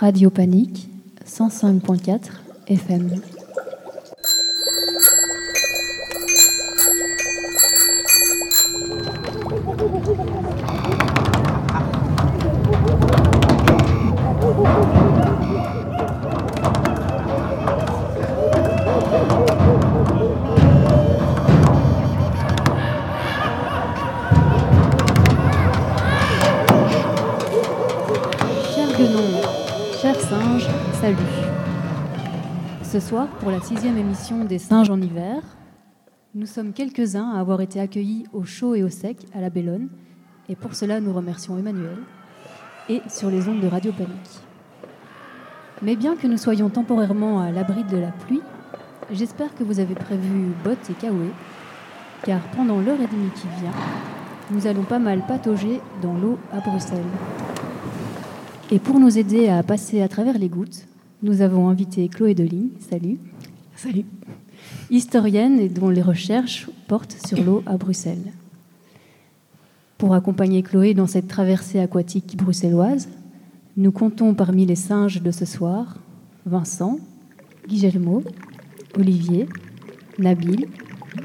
Radio Panique 105.4 FM. Ce soir, pour la sixième émission des Singes en hiver, nous sommes quelques-uns à avoir été accueillis au chaud et au sec à la Bellone, et pour cela nous remercions Emmanuel, et sur les ondes de Radio Panique. Mais bien que nous soyons temporairement à l'abri de la pluie, j'espère que vous avez prévu bottes et caouets, car pendant l'heure et demie qui vient, nous allons pas mal patauger dans l'eau à Bruxelles. Et pour nous aider à passer à travers les gouttes, nous avons invité Chloé Deligne, salut, Salut. historienne et dont les recherches portent sur l'eau à Bruxelles. Pour accompagner Chloé dans cette traversée aquatique bruxelloise, nous comptons parmi les singes de ce soir Vincent, Guillermo, Olivier, Nabil,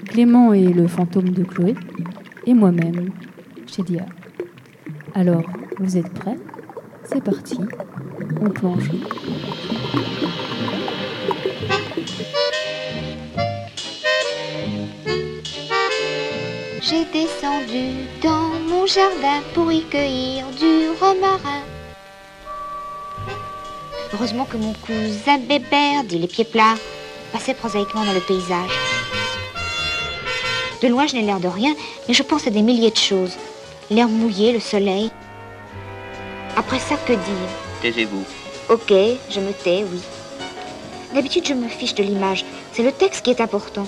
Clément et le fantôme de Chloé, et moi-même, Chedia. Alors, vous êtes prêts? C'est parti, on plonge. J'ai descendu dans mon jardin pour y cueillir du romarin. Heureusement que mon cousin Bébert, dit les pieds plats, passait prosaïquement dans le paysage. De loin, je n'ai l'air de rien, mais je pense à des milliers de choses. L'air mouillé, le soleil. Après ça, que dire? Taisez-vous. Ok, je me tais, oui. D'habitude, je me fiche de l'image. C'est le texte qui est important.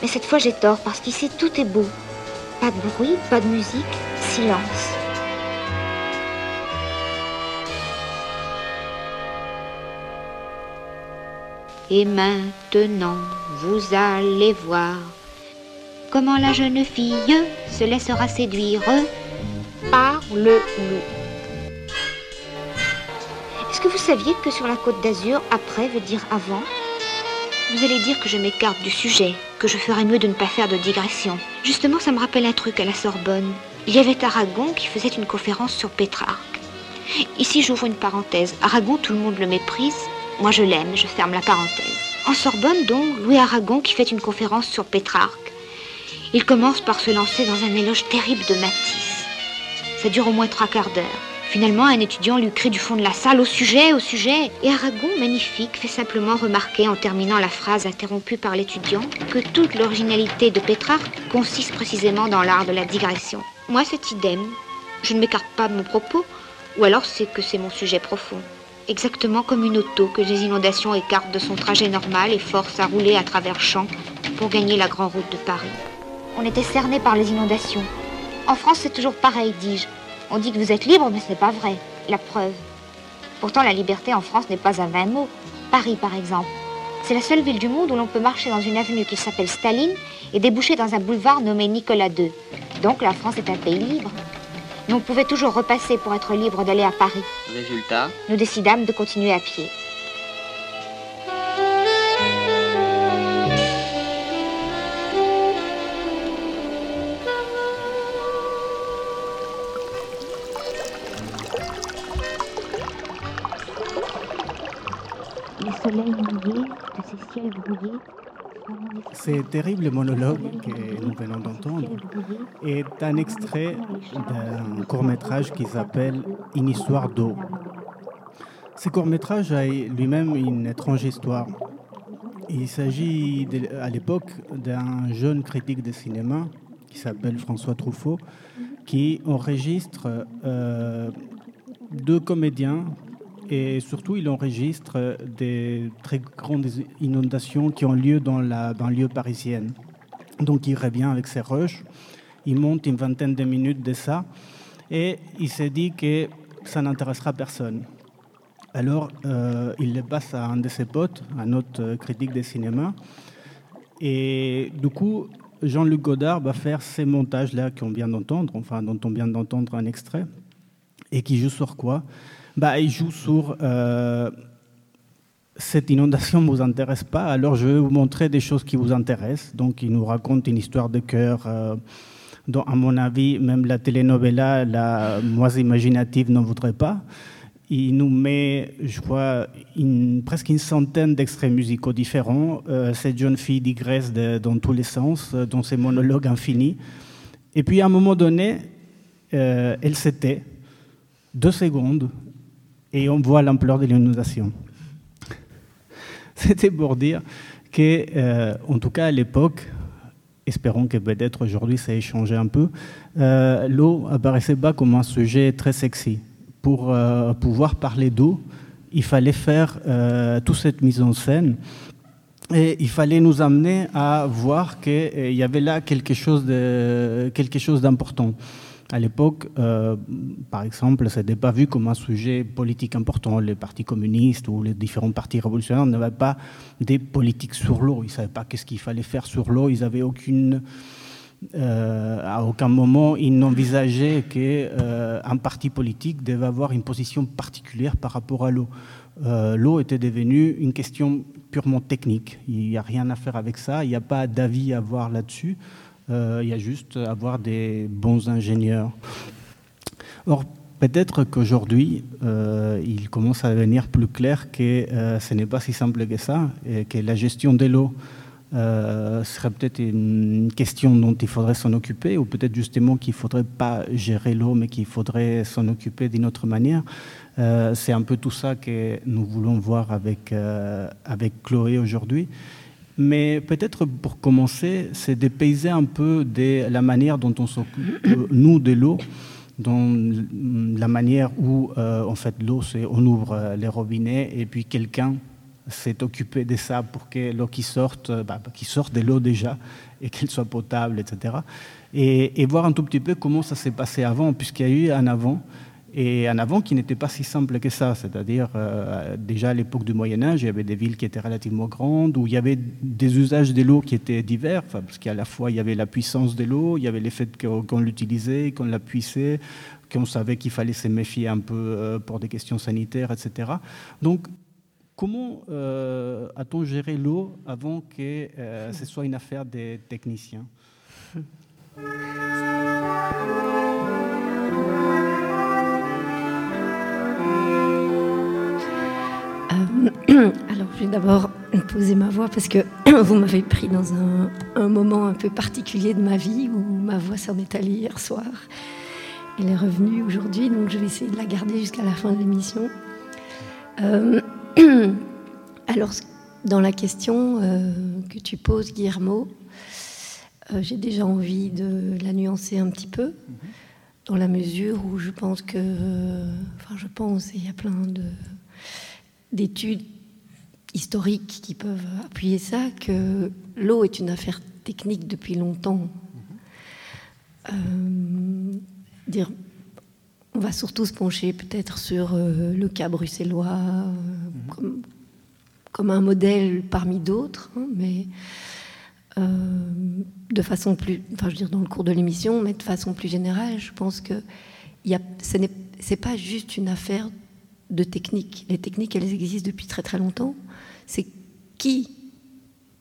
Mais cette fois, j'ai tort, parce qu'ici, tout est beau. Pas de bruit, pas de musique, silence. Et maintenant, vous allez voir comment la jeune fille se laissera séduire par le loup. Est-ce que vous saviez que sur la côte d'Azur, après veut dire avant Vous allez dire que je m'écarte du sujet, je ferais mieux de ne pas faire de digression. Justement, ça me rappelle un truc à la Sorbonne. Il y avait Aragon qui faisait une conférence sur Pétrarque. Ici, j'ouvre une parenthèse. Aragon, tout le monde le méprise. Moi, je l'aime, je ferme la parenthèse. En Sorbonne, donc, Louis Aragon qui fait une conférence sur Pétrarque. Il commence par se lancer dans un éloge terrible de Matisse. Ça dure au moins trois quarts d'heure. Finalement, un étudiant lui crie du fond de la salle au sujet, au sujet. Et Aragon, magnifique, fait simplement remarquer en terminant la phrase interrompue par l'étudiant que toute l'originalité de Pétrarque consiste précisément dans l'art de la digression. Moi, c'est idem. Je ne m'écarte pas de mon propos, ou alors c'est que c'est mon sujet profond. Exactement comme une auto que les inondations écartent de son trajet normal et forcent à rouler à travers champs pour gagner la grande route de Paris. On était cerné par les inondations. En France, c'est toujours pareil, dis-je. On dit que vous êtes libre, mais ce n'est pas vrai. La preuve. Pourtant, la liberté en France n'est pas à 20 mots. Paris, par exemple. C'est la seule ville du monde où l'on peut marcher dans une avenue qui s'appelle Staline et déboucher dans un boulevard nommé Nicolas II. Donc la France est un pays libre. Mais on pouvait toujours repasser pour être libre d'aller à Paris. Résultat, Nous décidâmes de continuer à pied. De ces ciels brouillés. C'est terrible monologue que nous venons d'entendre est un extrait d'un court-métrage qui s'appelle Une histoire d'eau. Ce court-métrage a lui-même une étrange histoire. Il s'agit à l'époque d'un jeune critique de cinéma qui s'appelle François Truffaut qui enregistre euh, deux comédiens et surtout il enregistre des très grandes inondations qui ont lieu dans la banlieue parisienne. Donc il revient avec ses rushs, il monte une vingtaine de minutes de ça. Et il s'est dit que ça n'intéressera personne. Alors euh, il le passe à un de ses potes, un autre euh, critique de cinéma, et du coup Jean-Luc Godard va faire ces montages-là qu'on vient d'entendre, enfin dont on vient d'entendre un extrait, et qui joue sur quoi? Bah, Il joue sur cette inondation ne vous intéresse pas, alors je vais vous montrer des choses qui vous intéressent. Donc, il nous raconte une histoire de cœur dont, à mon avis, même la telenovela la moins imaginative n'en voudrait pas. Il nous met, je crois, presque une centaine d'extraits musicaux différents. Euh, cette jeune fille digresse dans tous les sens, euh, dans ses monologues infinis. Et puis, à un moment donné, euh, elle s'était, deux secondes, et on voit l'ampleur de l'inondation. C'était pour dire que, en tout cas à l'époque, espérons que peut-être aujourd'hui ça ait changé un peu, euh, l'eau apparaissait pas comme un sujet très sexy. Pour euh, pouvoir parler d'eau, il fallait faire euh, toute cette mise en scène et il fallait nous amener à voir qu'il y avait là quelque chose d'important à l'époque, euh, par exemple, ce n'était pas vu comme un sujet politique important. Les partis communistes ou les différents partis révolutionnaires n'avaient pas des politiques sur l'eau. Ils ne savaient pas qu'est-ce qu'il fallait faire sur l'eau. Ils n'avaient aucune... Euh, à aucun moment, ils n'envisageaient qu'un euh, parti politique devait avoir une position particulière par rapport à l'eau. l'eau était devenue une question purement technique. Il n'y a rien à faire avec ça. Il n'y a pas d'avis à avoir là-dessus. Euh, il y a juste à avoir des bons ingénieurs. Or, peut-être qu'aujourd'hui, euh, il commence à devenir plus clair que euh, ce n'est pas si simple que ça, et que la gestion de l'eau serait peut-être une question dont il faudrait s'en occuper, ou peut-être justement qu'il ne faudrait pas gérer l'eau, mais qu'il faudrait s'en occuper d'une autre manière. C'est un peu tout ça que nous voulons voir avec, avec Chloé aujourd'hui. Mais peut-être pour commencer, c'est dépayser un peu de la manière dont on s'occupe, euh, nous, de l'eau, dans la manière où, euh, en fait, l'eau, c'est on ouvre euh, les robinets et puis quelqu'un s'est occupé de ça pour que l'eau qui sorte, bah, qui sorte de l'eau déjà et qu'elle soit potable, etc. Et, et, voir un tout petit peu comment ça s'est passé avant, puisqu'il y a eu un avant et un avant qui n'était pas si simple que ça. C'est-à-dire, euh, déjà à l'époque du Moyen-Âge, il y avait des villes qui étaient relativement grandes, où il y avait des usages de l'eau qui étaient divers, parce qu'à la fois il y avait la puissance de l'eau, il y avait le fait qu'on l'utilisait, qu'on la puissait, qu'on savait qu'il fallait se méfier un peu euh, pour des questions sanitaires, etc. Donc, comment euh, a-t-on géré l'eau avant que ce soit une affaire des techniciens? Alors, je vais d'abord poser ma voix parce que vous m'avez pris dans un, moment un peu particulier de ma vie où ma voix s'en est allée hier soir. Elle est revenue aujourd'hui, donc je vais essayer de la garder jusqu'à la fin de l'émission. Euh, alors, dans la question euh, que tu poses, Guillermo, euh, j'ai déjà envie de la nuancer un petit peu, dans la mesure où je pense que, enfin, je pense, et il y a plein de d'études historiques qui peuvent appuyer ça, que l'eau est une affaire technique depuis longtemps. Euh, dire, on va surtout se pencher peut-être sur euh, le cas bruxellois euh, comme, comme, un modèle parmi d'autres, hein, mais de façon plus, enfin je veux dire dans le cours de l'émission, mais de façon plus générale, je pense que y a, ce n'est pas juste une affaire de techniques. Les techniques, elles existent depuis très très longtemps. C'est qui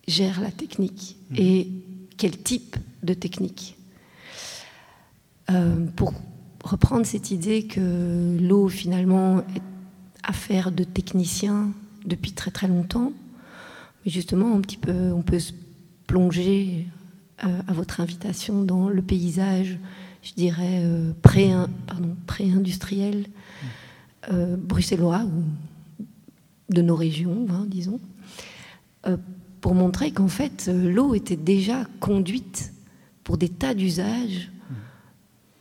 gère la technique mhm. et quel type de technique. Euh, pour reprendre cette idée que l'eau finalement est affaire de techniciens depuis très très longtemps, mais justement un petit peu, on peut se plonger euh, à votre invitation dans le paysage, je dirais euh, pré-industriel euh, bruxellois ou de nos régions, hein, disons, euh, pour montrer qu'en fait euh, l'eau était déjà conduite pour des tas d'usages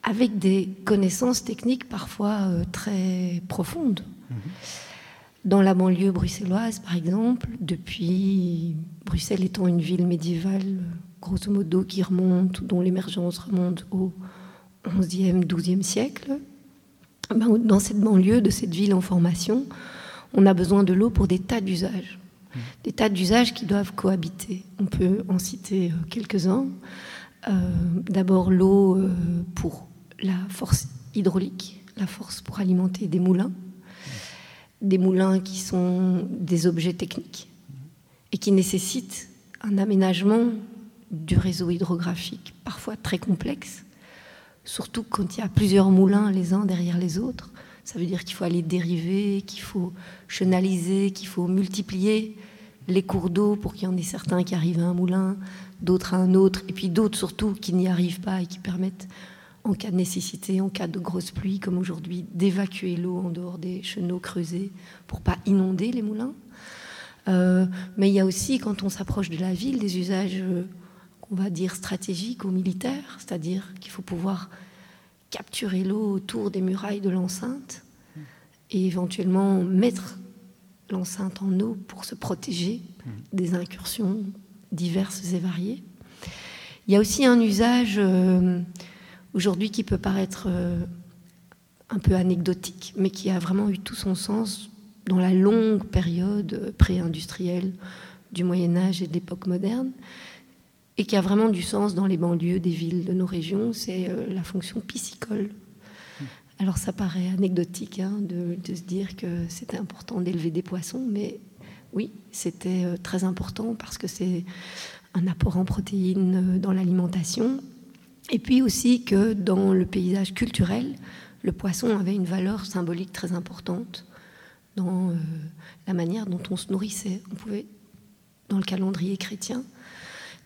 avec des connaissances techniques parfois très profondes. Dans la banlieue bruxelloise, par exemple, depuis Bruxelles étant une ville médiévale, grosso modo, qui remonte, dont l'émergence remonte au 11e, 12e siècle, dans cette banlieue de cette ville en formation, on a besoin de l'eau pour des tas d'usages. Mmh. Des tas d'usages qui doivent cohabiter. On peut en citer euh, quelques-uns. Euh, d'abord l'eau euh, pour la force hydraulique, la force pour alimenter des moulins. Mmh. des moulins qui sont des objets techniques et qui nécessitent un aménagement du réseau hydrographique, parfois très complexe, surtout quand il y a plusieurs moulins les uns derrière les autres. Ça veut dire qu'il faut aller dériver, qu'il faut chenaliser, qu'il faut multiplier les cours d'eau pour qu'il y en ait certains qui arrivent à un moulin, d'autres à un autre, et puis d'autres surtout qui n'y arrivent pas et qui permettent, en cas de nécessité, en cas de grosse pluie comme aujourd'hui, d'évacuer l'eau en dehors des chenaux creusés pour pas inonder les moulins. Euh, mais il y a aussi, quand on s'approche de la ville, des usages euh, qu'on va dire stratégiques ou militaires, c'est-à-dire qu'il faut pouvoir capturer l'eau autour des murailles de l'enceinte et éventuellement mettre l'enceinte en eau pour se protéger des incursions diverses et variées. Il y a aussi un usage euh, aujourd'hui qui peut paraître un peu anecdotique, mais qui a vraiment eu tout son sens dans la longue période pré-industrielle du Moyen Âge et de l'époque moderne, et qui a vraiment du sens dans les banlieues des villes de nos régions, c'est euh, la fonction piscicole. Alors ça paraît anecdotique hein, de, se dire que c'était important d'élever des poissons, mais oui, c'était euh, très important parce que c'est un apport en protéines euh, dans l'alimentation, et puis aussi que dans le paysage culturel, le poisson avait une valeur symbolique très importante dans la manière dont on se nourrissait. On pouvait, dans le calendrier chrétien,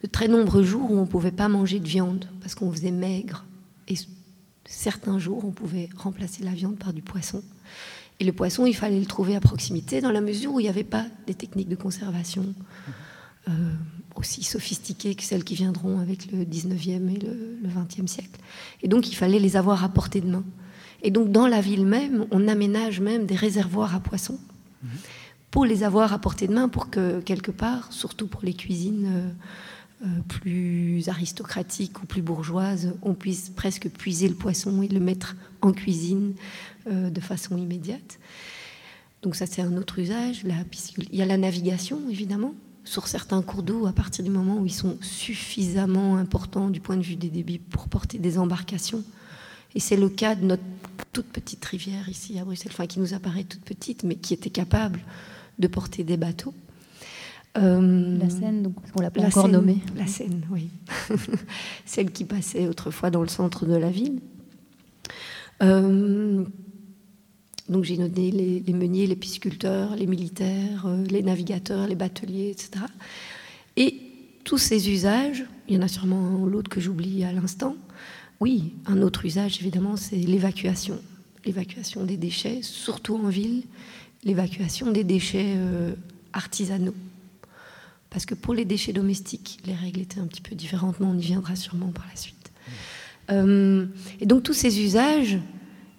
de très nombreux jours où on ne pouvait pas manger de viande parce qu'on faisait maigre. Et certains jours, on pouvait remplacer la viande par du poisson. Et le poisson, il fallait le trouver à proximité dans la mesure où il n'y avait pas des techniques de conservation euh, aussi sophistiquées que celles qui viendront avec le 19e et le, le 20e siècle. Et donc, il fallait les avoir à portée de main. Et donc dans la ville même, on aménage même des réservoirs à poissons pour les avoir à portée de main, pour que quelque part, surtout pour les cuisines euh, euh, plus aristocratiques ou plus bourgeoises, on puisse presque puiser le poisson et le mettre en cuisine euh, de façon immédiate. Donc ça c'est un autre usage. Il y a la navigation évidemment sur certains cours d'eau à partir du moment où ils sont suffisamment importants du point de vue des débits pour porter des embarcations et c'est le cas de notre toute petite rivière ici à Bruxelles, enfin qui nous apparaît toute petite, mais qui était capable de porter des bateaux. Euh, la Seine, donc on l'a pas encore nommée. La Seine, oui. Celle qui passait autrefois dans le centre de la ville. Euh, donc j'ai noté les, meuniers, les pisciculteurs, les militaires, euh, les navigateurs, les bateliers, etc. Et tous ces usages, il y en a sûrement l'autre que j'oublie à l'instant, oui, un autre usage, évidemment, c'est l'évacuation. L'évacuation des déchets, surtout en ville, l'évacuation des déchets euh, artisanaux. Parce que pour les déchets domestiques, les règles étaient un petit peu différentes, mais on y viendra sûrement par la suite. Euh, et donc tous ces usages,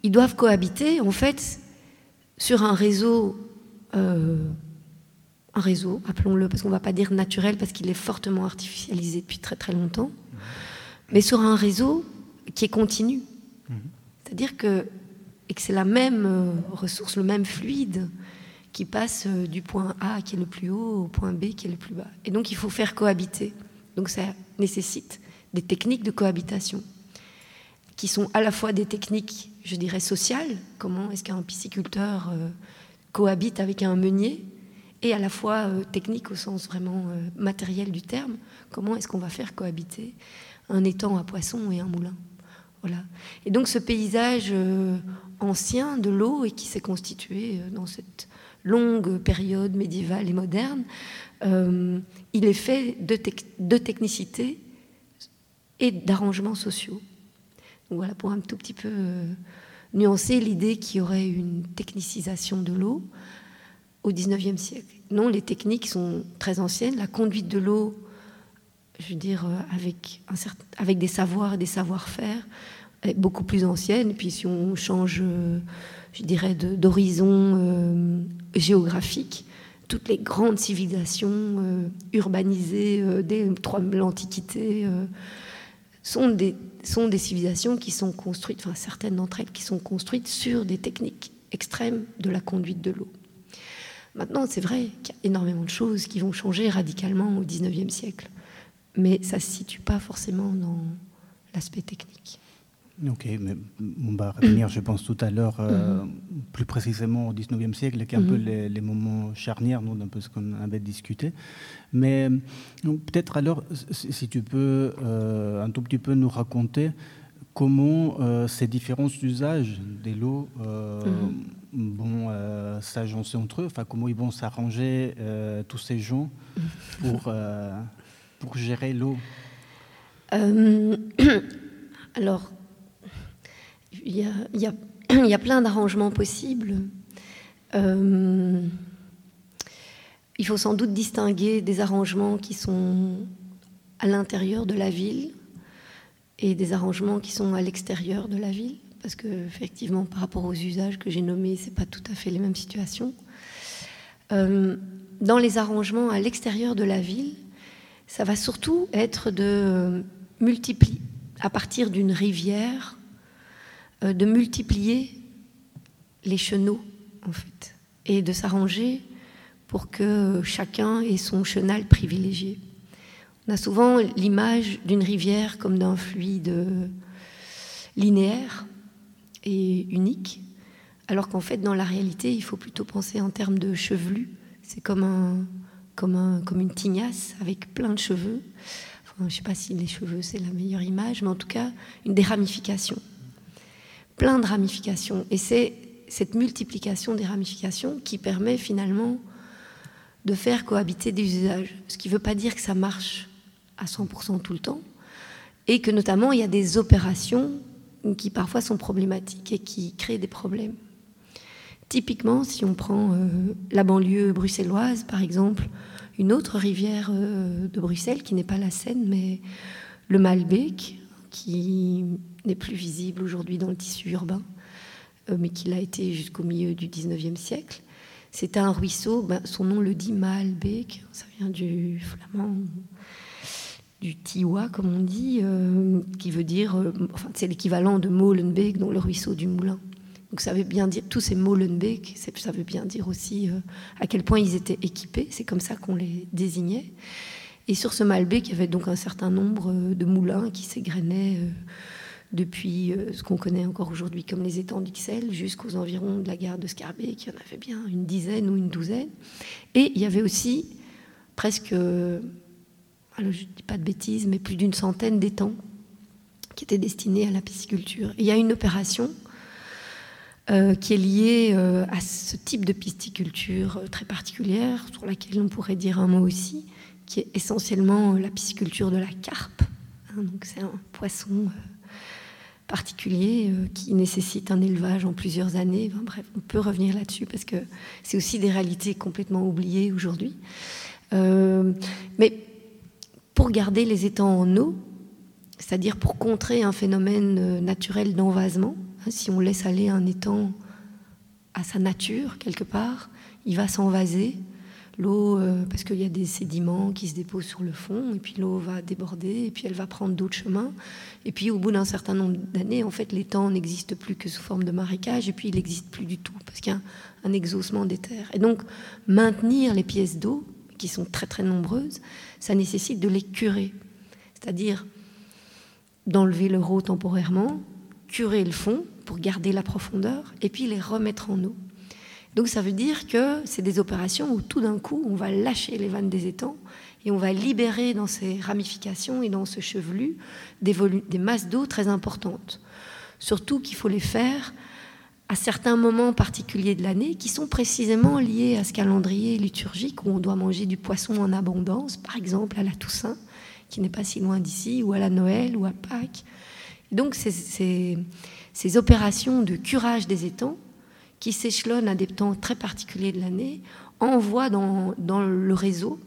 ils doivent cohabiter, en fait, sur un réseau, euh, un réseau, appelons-le, parce qu'on ne va pas dire naturel, parce qu'il est fortement artificialisé depuis très très longtemps, mais sur un réseau qui est continu. Mhm. C'est-à-dire que, et que c'est la même euh, ressource, le même fluide qui passe euh, du point A qui est le plus haut au point B qui est le plus bas. Et donc il faut faire cohabiter. Donc ça nécessite des techniques de cohabitation qui sont à la fois des techniques, je dirais, sociales, comment est-ce qu'un pisciculteur euh, cohabite avec un meunier, et à la fois techniques au sens vraiment matériel du terme, comment est-ce qu'on va faire cohabiter un étang à poissons et un moulin. Voilà. Et donc ce paysage euh, ancien de l'eau et qui s'est constitué euh, dans cette longue période médiévale et moderne, euh, il est fait de, technicité et d'arrangements sociaux. Voilà pour un tout petit peu nuancer l'idée qu'il y aurait une technicisation de l'eau au XIXe siècle. Non, les techniques sont très anciennes. La conduite de l'eau je veux dire, euh, avec, des savoirs et des savoir-faire beaucoup plus anciennes. Puis si on change, euh, je dirais, d'horizon euh, géographique, toutes les grandes civilisations urbanisées dès l'Antiquité sont des, sont des civilisations qui sont construites, enfin certaines d'entre elles qui sont construites sur des techniques extrêmes de la conduite de l'eau. Maintenant, c'est vrai qu'il y a énormément de choses qui vont changer radicalement au XIXe siècle mais ça ne se situe pas forcément dans l'aspect technique. Ok, mais on va revenir, je pense, tout à l'heure, euh, mhm. plus précisément au 19e siècle, qui est un peu mhm. les, moments charnières, nous, d'un peu ce qu'on avait discuté. Mais peut-être alors, si tu peux euh, un tout petit peu nous raconter comment euh, ces différents usages des lots mhm. vont s'agencer entre eux, enfin comment ils vont s'arranger tous ces gens pour, pour gérer l'eau? alors, il y a, plein d'arrangements possibles. Euh, il faut sans doute distinguer des arrangements qui sont à l'intérieur de la ville et des arrangements qui sont à l'extérieur de la ville, parce que effectivement, par rapport aux usages que j'ai nommés, c'est pas tout à fait les mêmes situations. Euh, dans les arrangements à l'extérieur de la ville, ça va surtout être de multiplier à partir d'une rivière de multiplier les chenaux, en fait, et de s'arranger pour que chacun ait son chenal privilégié. On a souvent l'image d'une rivière comme d'un fluide linéaire et unique, alors qu'en fait, dans la réalité, il faut plutôt penser en termes de chevelu. C'est comme, un, comme, un, comme une tignasse avec plein de cheveux. je ne sais pas si les cheveux, c'est la meilleure image, mais en tout cas, une des ramifications plein de ramifications. Et c'est cette multiplication des ramifications qui permet finalement de faire cohabiter des usages. Ce qui ne veut pas dire que ça marche à 100% tout le temps, et que notamment il y a des opérations qui parfois sont problématiques et qui créent des problèmes. Typiquement, si on prend euh, la banlieue bruxelloise, par exemple, une autre rivière euh, de Bruxelles, qui n'est pas la Seine, mais le Malbec, qui n'est plus visible aujourd'hui dans le tissu urbain, euh, mais qui l'a été jusqu'au milieu du 19e siècle. C'était un ruisseau, ben, son nom le dit Maalbeek, ça vient du flamand, du Tiwa, comme on dit, euh, qui veut dire, euh, enfin, c'est l'équivalent de Molenbeek, dans le ruisseau du moulin. Donc ça veut bien dire, tous ces Molenbeek, ça veut bien dire aussi à quel point ils étaient équipés, c'est comme ça qu'on les désignait. Et sur ce Malbec, il y avait donc un certain nombre de moulins qui s'égrenaient depuis euh, ce qu'on connaît encore aujourd'hui comme les étangs d'Ixelles jusqu'aux environs de la gare de Scarbeck, il y en avait bien une dizaine ou une douzaine. Et il y avait aussi presque, alors je ne dis pas de bêtises, mais plus d'une centaine d'étangs qui étaient destinés à la pisciculture. il y a une opération euh, qui est liée euh, à ce type de pisciculture très particulière, sur laquelle on pourrait dire un mot aussi, qui est essentiellement la pisciculture de la carpe. Hein, donc c'est un poisson particulier euh, qui nécessite un élevage en plusieurs années. bref, on peut revenir là-dessus parce que c'est aussi des réalités complètement oubliées aujourd'hui. Euh, mais pour garder les étangs en eau, c'est-à-dire pour contrer un phénomène euh, naturel d'envasement, hein, si on laisse aller un étang à sa nature quelque part, il va s'envaser l'eau, euh, parce qu'il y a des sédiments qui se déposent sur le fond, et puis l'eau va déborder, et puis elle va prendre d'autres chemins. Et puis au bout d'un certain nombre d'années, en fait, l'étang n'existe plus que sous forme de marécage, et puis il n'existe plus du tout, parce qu'il y a un, exaucement des terres. Et donc, maintenir les pièces d'eau, qui sont très très nombreuses, ça nécessite de les curer. C'est-à-dire d'enlever le l'euro temporairement, curer le fond pour garder la profondeur, et puis les remettre en eau. Donc ça veut dire que c'est des opérations où tout d'un coup, on va lâcher les vannes des étangs et on va libérer dans ces ramifications et dans ce chevelu des, des masses d'eau très importantes. Surtout qu'il faut les faire à certains moments particuliers de l'année qui sont précisément liés à ce calendrier liturgique où on doit manger du poisson en abondance, par exemple à la Toussaint, qui n'est pas si loin d'ici, ou à la Noël ou à Pâques. donc ces, ces opérations de curage des étangs qui s'échelonnent à des temps très particuliers de l'année, envoient dans, le réseau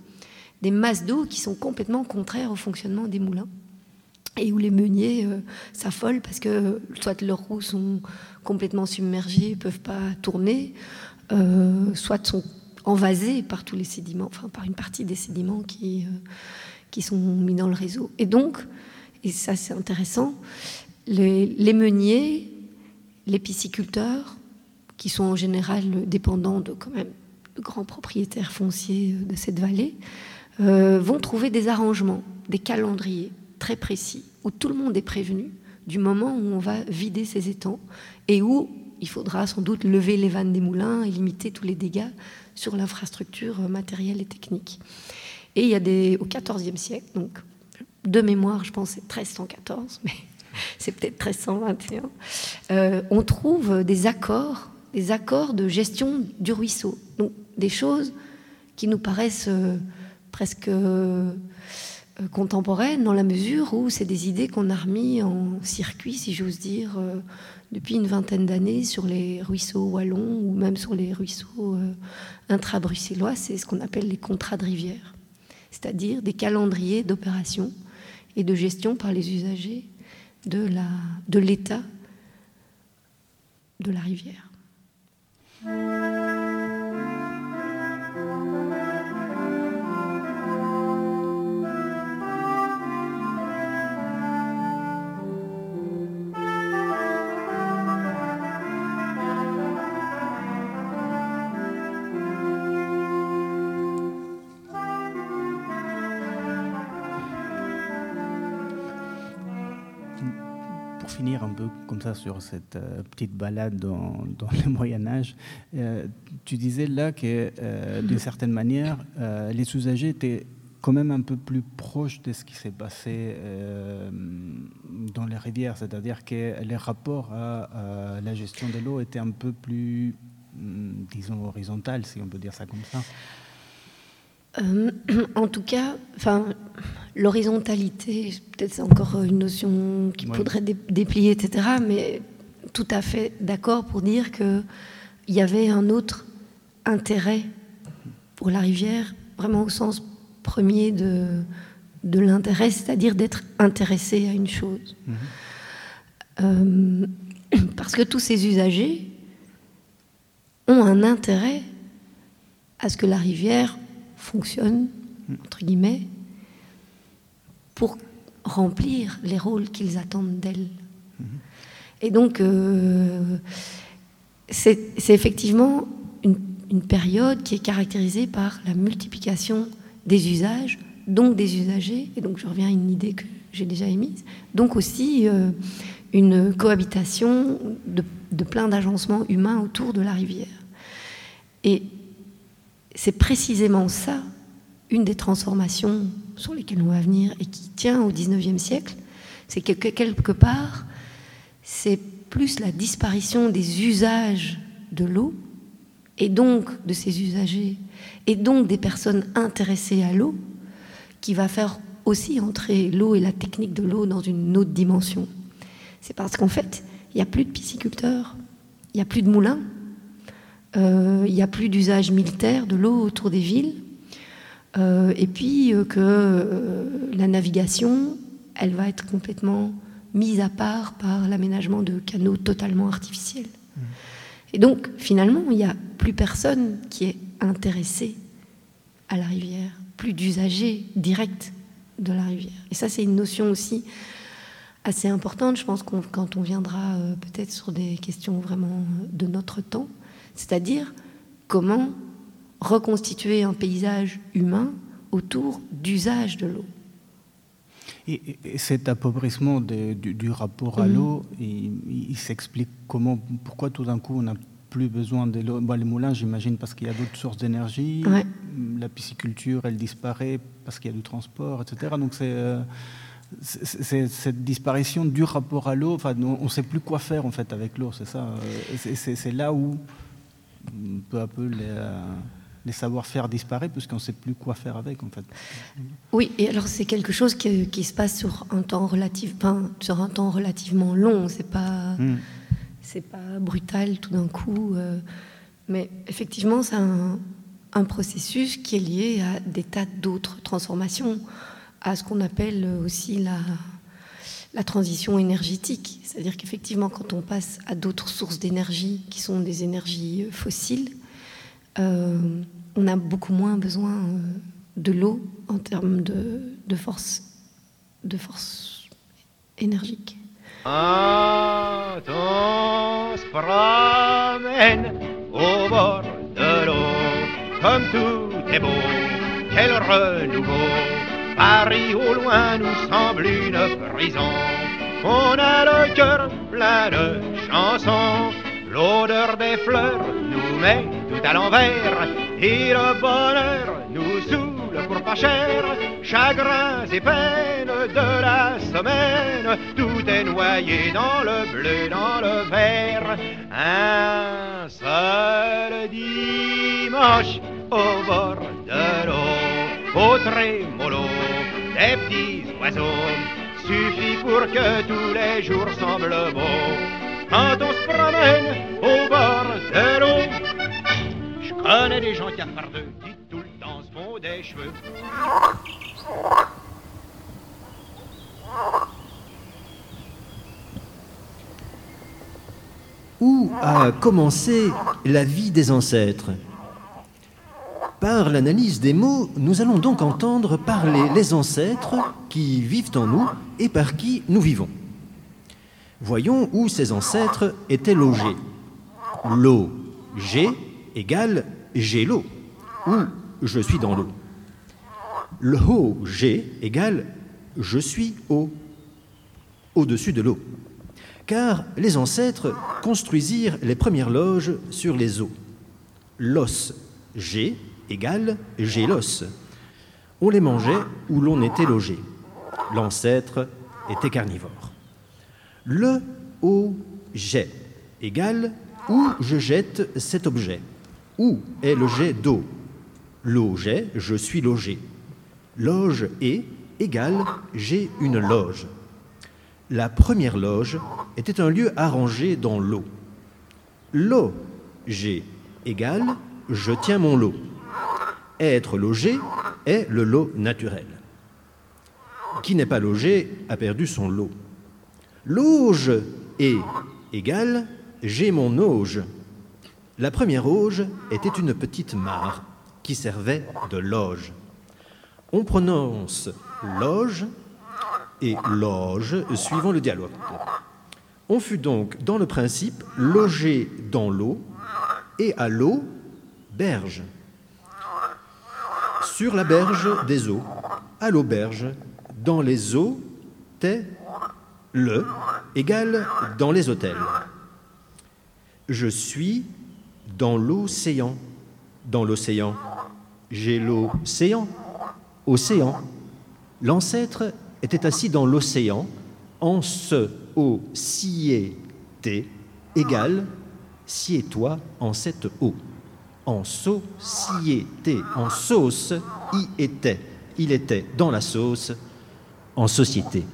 des masses d'eau qui sont complètement contraires au fonctionnement des moulins et où les meuniers euh, s'affolent parce que soit leurs roues sont complètement submergées, ne peuvent pas tourner, euh, soit sont envasés par tous les sédiments, enfin par une partie des sédiments qui, euh, sont mis dans le réseau. Et donc, et ça c'est intéressant, les meuniers, les pisciculteurs, qui sont en général dépendants de quand même de grands propriétaires fonciers euh, de cette vallée, euh, vont trouver des arrangements, des calendriers très précis, où tout le monde est prévenu du moment où on va vider ces étangs et où il faudra sans doute lever les vannes des moulins et limiter tous les dégâts sur l'infrastructure matérielle et technique. Et il y a des, au XIVe siècle, donc de mémoire, je pense c'est 1314, mais c'est peut-être 1321, euh, on trouve des accords, des accords de gestion du ruisseau. Donc des choses qui nous paraissent euh, presque euh, contemporaines dans la mesure où c'est des idées qu'on a remis en circuit, si j'ose dire, depuis une vingtaine d'années sur les ruisseaux wallons ou même sur les ruisseaux intra-bruxellois. C'est ce qu'on appelle les contrats de rivière, c'est-à-dire des calendriers d'opération et de gestion par les usagers de l'état de la rivière. Finir sur cette euh, petite balade dans, le Moyen Âge, euh, tu disais là que euh, d'une certaine manière, les usagers étaient quand même un peu plus proches de ce qui s'est passé dans les rivières, c'est-à-dire que les rapports à, la gestion de l'eau étaient un peu plus, hmm, disons, horizontales, si on peut dire ça comme ça. en tout cas, enfin, L'horizontalité, peut-être c'est encore une notion qu'il faudrait déplier, etc. Mais tout à fait d'accord pour dire qu'il y avait un autre intérêt pour la rivière, vraiment au sens premier de, de l'intérêt, c'est-à-dire d'être intéressé à une chose. Mhm. Euh, parce que tous ces usagers ont un intérêt à ce que la rivière fonctionne, entre guillemets, pour remplir les rôles qu'ils attendent d'elle. Mhm. Et donc, euh, c'est effectivement une, période qui est caractérisée par la multiplication des usages, donc des usagers, et donc je reviens à une idée que j'ai déjà émise, donc aussi euh, une cohabitation de, de plein d'agencements humains autour de la rivière. Et c'est précisément ça, une des transformations sur lesquels on va venir et qui tient au XIXe siècle, c'est que quelque part, c'est plus la disparition des usages de l'eau, et donc de ces usagers, et donc des personnes intéressées à l'eau, qui va faire aussi entrer l'eau et la technique de l'eau dans une autre dimension. C'est parce qu'en fait, il n'y a plus de pisciculteurs, il n'y a plus de moulins, il n'y a plus d'usage militaire de l'eau autour des villes, euh, et puis euh, que euh, la navigation, elle va être complètement mise à part par l'aménagement de canaux totalement artificiels. Mmh. Et donc, finalement, il n'y a plus personne qui est intéressé à la rivière, plus d'usagers directs de la rivière. Et ça, c'est une notion aussi assez importante, je pense, quand on viendra peut-être sur des questions vraiment de notre temps, c'est-à-dire comment reconstituer un paysage humain autour d'usage de l'eau. Et, cet appauvrissement du, rapport à mhm. l'eau, il, s'explique comment, pourquoi tout d'un coup on n'a plus besoin de l'eau? les moulins, j'imagine, parce qu'il y a d'autres sources d'énergie. La pisciculture, elle disparaît parce qu'il y a du transport, etc. Donc euh, c'est cette disparition du rapport à l'eau. Enfin, on ne sait plus quoi faire en fait avec l'eau. C'est ça. Euh, c'est là où peu à peu les, euh, les savoir-faire disparaissent parce qu'on ne sait plus quoi faire avec en fait. Oui, et alors c'est quelque chose qui, se passe sur un temps relatif, sur un temps relativement long. C'est pas, hmm. c'est pas brutal tout d'un coup, euh, mais effectivement c'est un, processus qui est lié à des tas d'autres transformations, à ce qu'on appelle aussi la la transition énergétique, c'est-à-dire qu'effectivement quand on passe à d'autres sources d'énergie qui sont des énergies fossiles, euh, on a beaucoup moins besoin euh, de l'eau en termes de, force, de force énergique. Paris au loin nous semble une prison, On a le cœur plein de chansons. L'odeur des fleurs nous met tout à l'envers. Et le bonheur nous saoule pour pas cher. Chagrins et peines de la semaine. Tout est noyé dans le bleu, dans le vert. Un seul dimanche au bord de l'eau, au trémolo des petits oiseaux, suffit pour que tous les jours semblent beaux. Quand on se promène au bord de l'eau, je connais des gens qui à qui tout le temps se font des cheveux. Où a commencé la vie des ancêtres? Par l'analyse des mots, nous allons donc entendre parler les ancêtres qui vivent en nous et par qui nous vivons. Voyons où ces ancêtres étaient logés. L'eau, j'ai, égale j'ai l'eau, ou je suis dans l'eau. Le j'ai, égale je suis au, au-dessus de l'eau car les ancêtres construisirent les premières loges sur les eaux. L'os G égale G l'os. On les mangeait où l'on était logé. L'ancêtre était carnivore. Le au jet égale où je jette cet objet. Où est le jet d'eau? L'eau jet, je suis logé. Loge et égale j'ai une loge. La première loge était un lieu arrangé dans l'eau. L'eau, j'ai égale je tiens mon lot. Être logé est le lot naturel. Qui n'est pas logé a perdu son lot. L'auge est égale j'ai mon auge. La première auge était une petite mare qui servait de loge. On prononce loge et loge suivant le dialogue. On fut donc dans le principe logé dans l'eau et à l'eau berge. Sur la berge des eaux, à l'auberge, dans les eaux, t'es le égale dans les hôtels. Je suis dans l'océan, dans l'océan. J'ai l'océan, océan. L'ancêtre était assis dans l'océan en ce eau siété égale sied-toi en cette eau. En société, en sauce, y était. Il était dans la sauce, en société.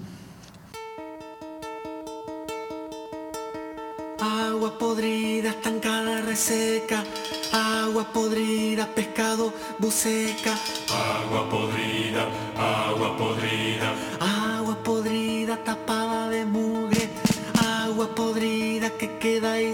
Agua podrida, estancada, reseca. Agua podrida, pescado, buceca. Agua podrida, agua podrida. Agua podrida, tapada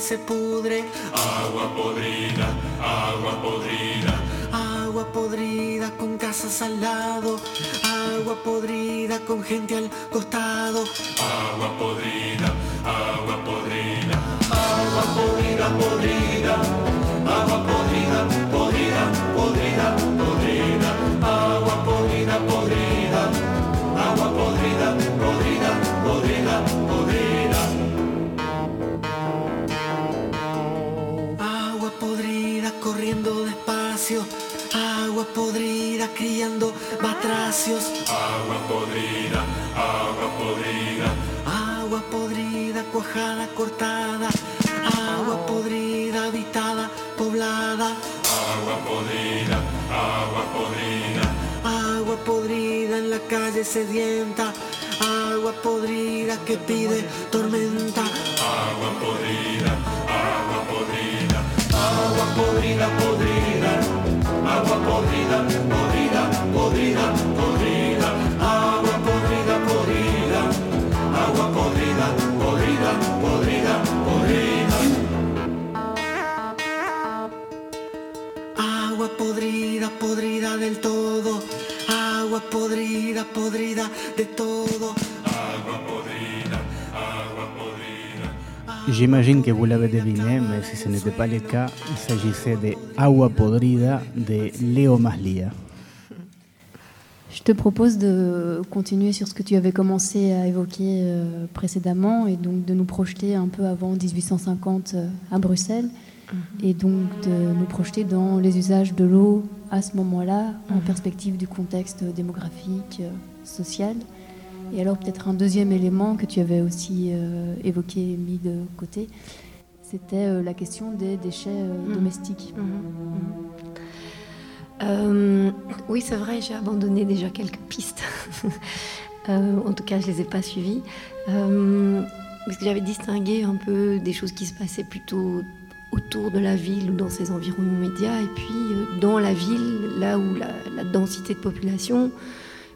se pudre. Agua podrida, agua podrida. Agua podrida con casas al lado. Agua podrida con gente al costado. Agua podrida, agua podrida. Agua podrida, podrida. Agua podrida, podrida, podrida. Podrida criando batracios. Agua podrida, agua podrida. Agua podrida cuajada cortada. Agua podrida habitada poblada. Agua podrida, agua podrida. Agua podrida en la calle sedienta. Agua podrida que pide tormenta. Agua podrida, agua podrida. Agua podrida, podrida. Podrida, podrida, podrida, podrida. Agua podrida, podrida. Agua podrida, podrida, podrida, podrida. Agua podrida, podrida del todo. Agua podrida, podrida de todo. J'imagine que vous l'avez deviné, mais si ce n'était pas le cas, il s'agissait de Agua Podrida de Leo Maslia. Je te propose de continuer sur ce que tu avais commencé à évoquer euh, précédemment et donc de nous projeter un peu avant 1850 euh, à Bruxelles et donc de nous projeter dans les usages de l'eau à ce moment-là en perspective du contexte démographique, euh, social. Et alors peut-être un deuxième élément que tu avais aussi euh, évoqué, mis de côté, c'était euh, la question des déchets euh, Mhm. domestiques. Euh, oui, c'est vrai, j'ai abandonné déjà quelques pistes. En tout cas, je les ai pas suivies. Parce que j'avais distingué un peu des choses qui se passaient plutôt autour de la ville ou dans ses environs immédiats, et puis dans la ville, là où la, la densité de population,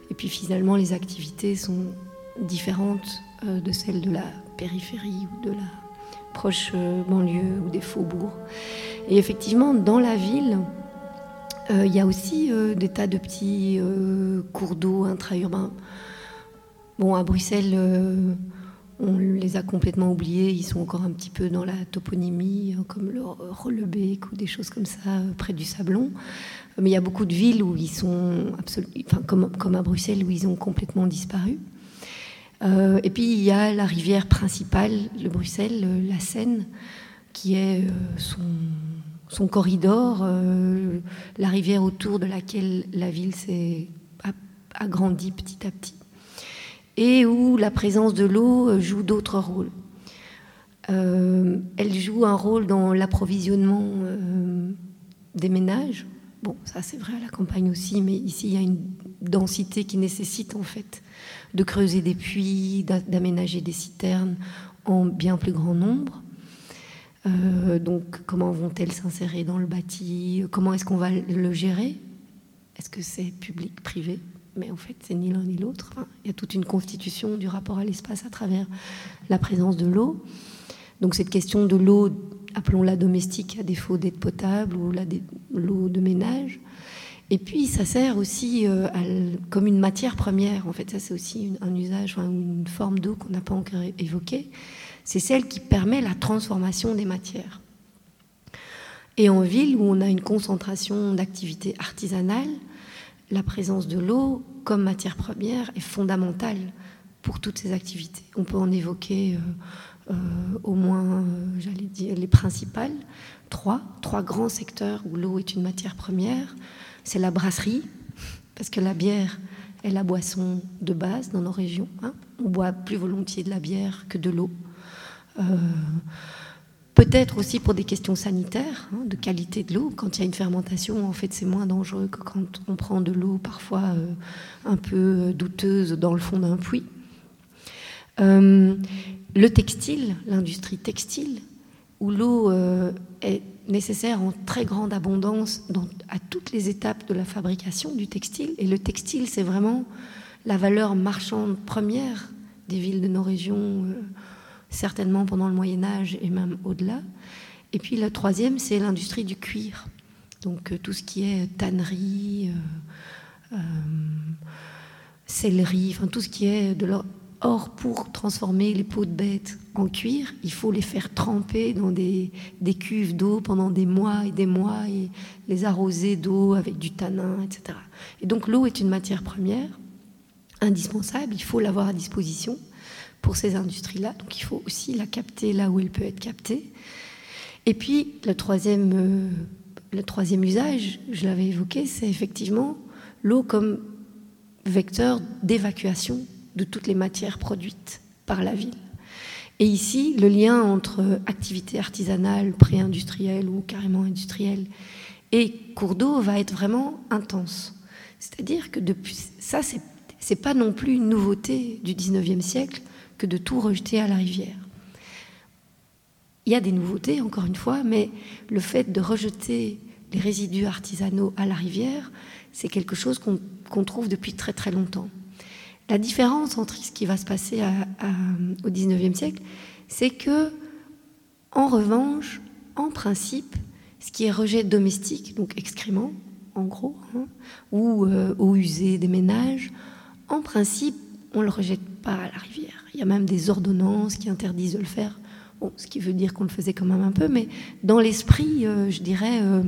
et puis finalement les activités sont différentes euh, de celles de la périphérie ou de la proche euh, banlieue ou des faubourgs. Et effectivement, dans la ville, euh, il y a aussi des tas de petits cours d'eau intra-urbains. Bon, à Bruxelles, on les a complètement oubliés. Ils sont encore un petit peu dans la toponymie, comme le Rollebeek ou des choses comme ça, près du Sablon. Mais il y a beaucoup de villes où ils sont, absolu- enfin, comme, à Bruxelles, où ils ont complètement disparu. Euh, et puis il y a la rivière principale de Bruxelles, euh, la Seine, qui est euh, son, corridor, la rivière autour de laquelle la ville s'est agrandie petit à petit, et où la présence de l'eau joue d'autres rôles. Elle joue un rôle dans l'approvisionnement des ménages. Bon, ça c'est vrai à la campagne aussi, mais ici il y a une densité qui nécessite en fait de creuser des puits, d'a- d'aménager des citernes en bien plus grand nombre. Euh, donc, comment vont-elles s'insérer dans le bâti? Comment est-ce qu'on va le gérer? Est-ce que c'est public, privé? Mais en fait, c'est ni l'un ni l'autre. Il y a toute une constitution du rapport à l'espace à travers la présence de l'eau. Donc, cette question de l'eau, appelons-la domestique à défaut d'être potable ou l'eau de ménage. Et puis, ça sert aussi euh, comme une matière première. En fait, ça, c'est aussi un usage, une forme d'eau qu'on n'a pas encore évoquée. C'est celle qui permet la transformation des matières. Et en ville, où on a une concentration d'activités artisanales, la présence de l'eau comme matière première est fondamentale pour toutes ces activités. On peut en évoquer euh, au moins, euh, j'allais dire, les principales. Trois, trois grands secteurs où l'eau est une matière première. C'est la brasserie, parce que la bière est la boisson de base dans nos régions. hein. On boit plus volontiers de la bière que de l'eau. Euh, Peut-être aussi pour des questions sanitaires, hein, de qualité de l'eau. Quand il y a une fermentation, en fait, c'est moins dangereux que quand on prend de l'eau parfois euh, un peu euh, douteuse dans le fond d'un puits. Euh, le textile, l'industrie textile, où l'eau euh, est nécessaire en très grande abondance à toutes les étapes de la fabrication du textile. Et le textile, c'est vraiment la valeur marchande première des villes de nos régions, euh, certainement pendant le Moyen Âge et même au-delà. Et puis la troisième, c'est l'industrie du cuir. Donc euh, tout ce qui est tannerie, euh, enfin tout ce qui est de l'or. Or, pour transformer les peaux de bêtes en cuir, il faut les faire tremper dans des, cuves d'eau pendant des mois et des mois et les arroser d'eau avec du tanin, etc. Et donc l'eau est une matière première indispensable, il faut l'avoir à disposition pour ces industries-là, donc il faut aussi la capter là où elle peut être captée. Et puis le troisième, euh, le troisième usage, je l'avais évoqué, c'est effectivement l'eau comme vecteur d'évacuation de toutes les matières produites par la ville. Et ici, le lien entre activité artisanale, pré-industrielle ou carrément industrielle et cours d'eau va être vraiment intense. C'est-à-dire que depuis ça, c'est c'est pas non plus une nouveauté du 19e siècle que de tout rejeter à la rivière. Il y a des nouveautés, encore une fois, mais le fait de rejeter les résidus artisanaux à la rivière, c'est quelque chose qu'on qu'on trouve depuis très très longtemps. La différence entre ce qui va se passer au 19e siècle, c'est que, en revanche, en principe, ce qui est rejet domestique, donc excréments, en gros, hein, ou euh, eau usée des ménages, en principe, on ne le rejette pas à la rivière. Il y a même des ordonnances qui interdisent de le faire. Ce qui veut dire qu'on le faisait quand même un peu, mais dans l'esprit, euh, je dirais, euh,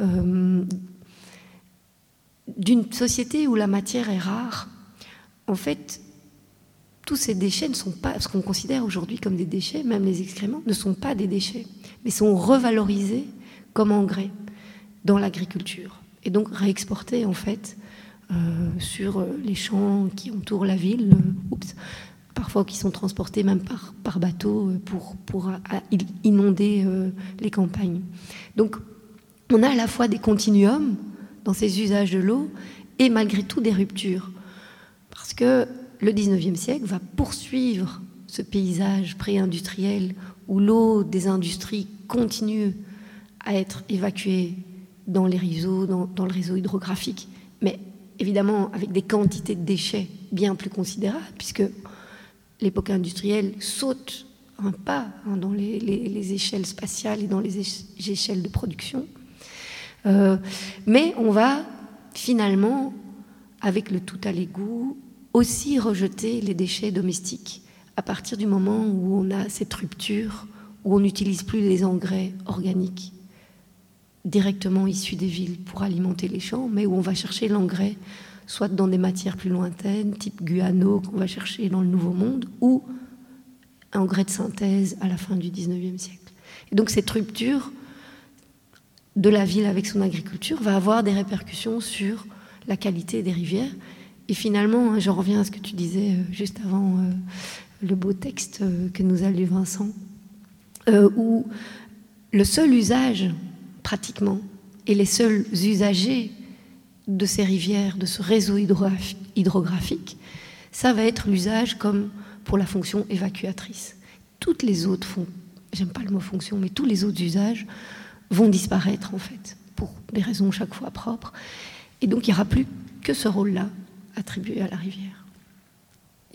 euh, d'une société où la matière est rare, en fait, tous ces déchets ne sont pas, ce qu'on considère aujourd'hui comme des déchets, même les excréments, ne sont pas des déchets, mais sont revalorisés comme engrais dans l'agriculture et donc réexportés en fait euh, sur les champs qui entourent la ville, euh, parfois qui sont transportés même par, bateau euh, pour, inonder les campagnes. Donc on a à la fois des continuums dans ces usages de l'eau et malgré tout des ruptures. Parce que le 19e siècle va poursuivre ce paysage pré-industriel où l'eau des industries continue à être évacuée dans les réseaux, dans, le réseau hydrographique, mais évidemment avec des quantités de déchets bien plus considérables, puisque l'époque industrielle saute un pas hein, dans les, les- les échelles spatiales et dans les éch- échelles de production. Euh, mais on va finalement, avec le tout à l'égout, aussi rejeter les déchets domestiques à partir du moment où on a cette rupture, où on n'utilise plus les engrais organiques directement issus des villes pour alimenter les champs, mais où on va chercher l'engrais soit dans des matières plus lointaines, type guano qu'on va chercher dans le Nouveau Monde, ou engrais de synthèse à la fin du 19e siècle. Et donc cette rupture de la ville avec son agriculture va avoir des répercussions sur la qualité des rivières. Et finalement, hein, je reviens à ce que tu disais euh, juste avant euh, le beau texte euh, que nous a lu Vincent, où le seul usage, pratiquement, et les seuls usagers de ces rivières, de ce réseau hydrographi- hydrographique, ça va être l'usage comme pour la fonction évacuatrice. Toutes les autres font, j'aime pas le mot fonction, mais tous les autres usages vont disparaître en fait, pour des raisons chaque fois propres. Et donc il n'y aura plus que ce rôle-là attribué à la rivière,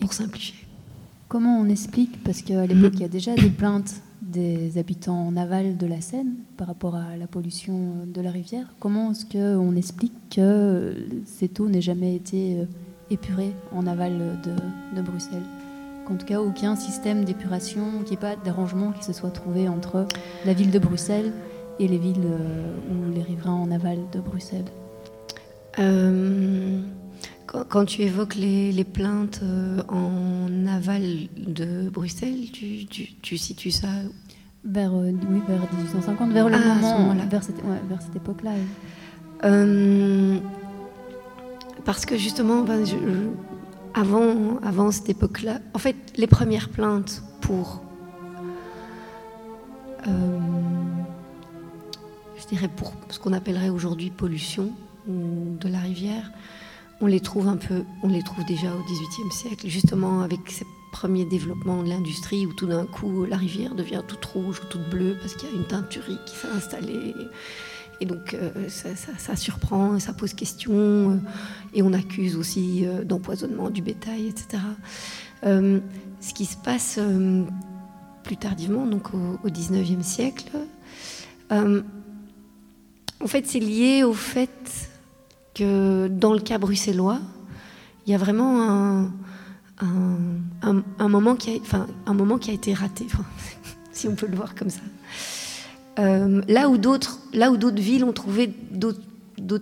pour simplifier. Comment on explique Parce qu'à l'époque, il y a déjà des plaintes des habitants en aval de la Seine par rapport à la pollution de la rivière. Comment est-ce qu'on explique que cette eau n'ait jamais été euh, épurée en aval de, de Bruxelles? Qu'en tout cas, aucun système d'épuration, qu'il n'y ait pas d'arrangement qui se soit trouvé entre la ville de Bruxelles et les villes euh, ou les riverains en aval de Bruxelles? Euh, quand, tu évoques les, les plaintes euh, en aval de Bruxelles, tu, tu- tu situes ça Vers, euh, oui, vers 1850, vers le Ah, moment, vers cette, ouais, vers cette époque-là. oui. Euh, parce que justement, ben, je- je- avant, avant cette époque-là, en fait, les premières plaintes pour, euh, je dirais pour ce qu'on appellerait aujourd'hui pollution de la rivière, on les trouve un peu, déjà au XVIIIe siècle, justement avec ces premiers développements de l'industrie où tout d'un coup la rivière devient toute rouge ou toute bleue parce qu'il y a une teinturie qui s'est installée. Et donc euh, ça, surprend, ça pose question, euh, et on accuse aussi euh, d'empoisonnement du bétail, etc. Ce qui se passe plus tardivement, donc au, 19e siècle, en fait c'est lié au fait que dans le cas bruxellois, il y a vraiment un, un, moment, qui a, enfin, un moment qui a été raté, si on peut le voir comme ça. Euh, là où d'autres villes ont trouvé d'autres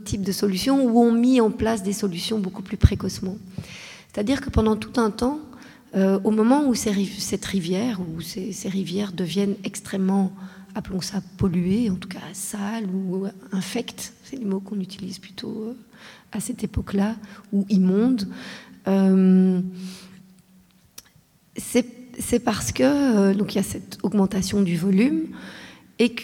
types de solutions ou ont mis en place des solutions beaucoup plus précocement. C'est-à-dire que pendant tout un temps, euh, au moment où cette rivière ou ces rivières deviennent extrêmement, appelons ça polluées, en tout cas sales ou infectes, c'est les mots qu'on utilise plutôt euh, à cette époque-là, ou immondes, euh, c'est parce que euh, donc il y a cette augmentation du volume et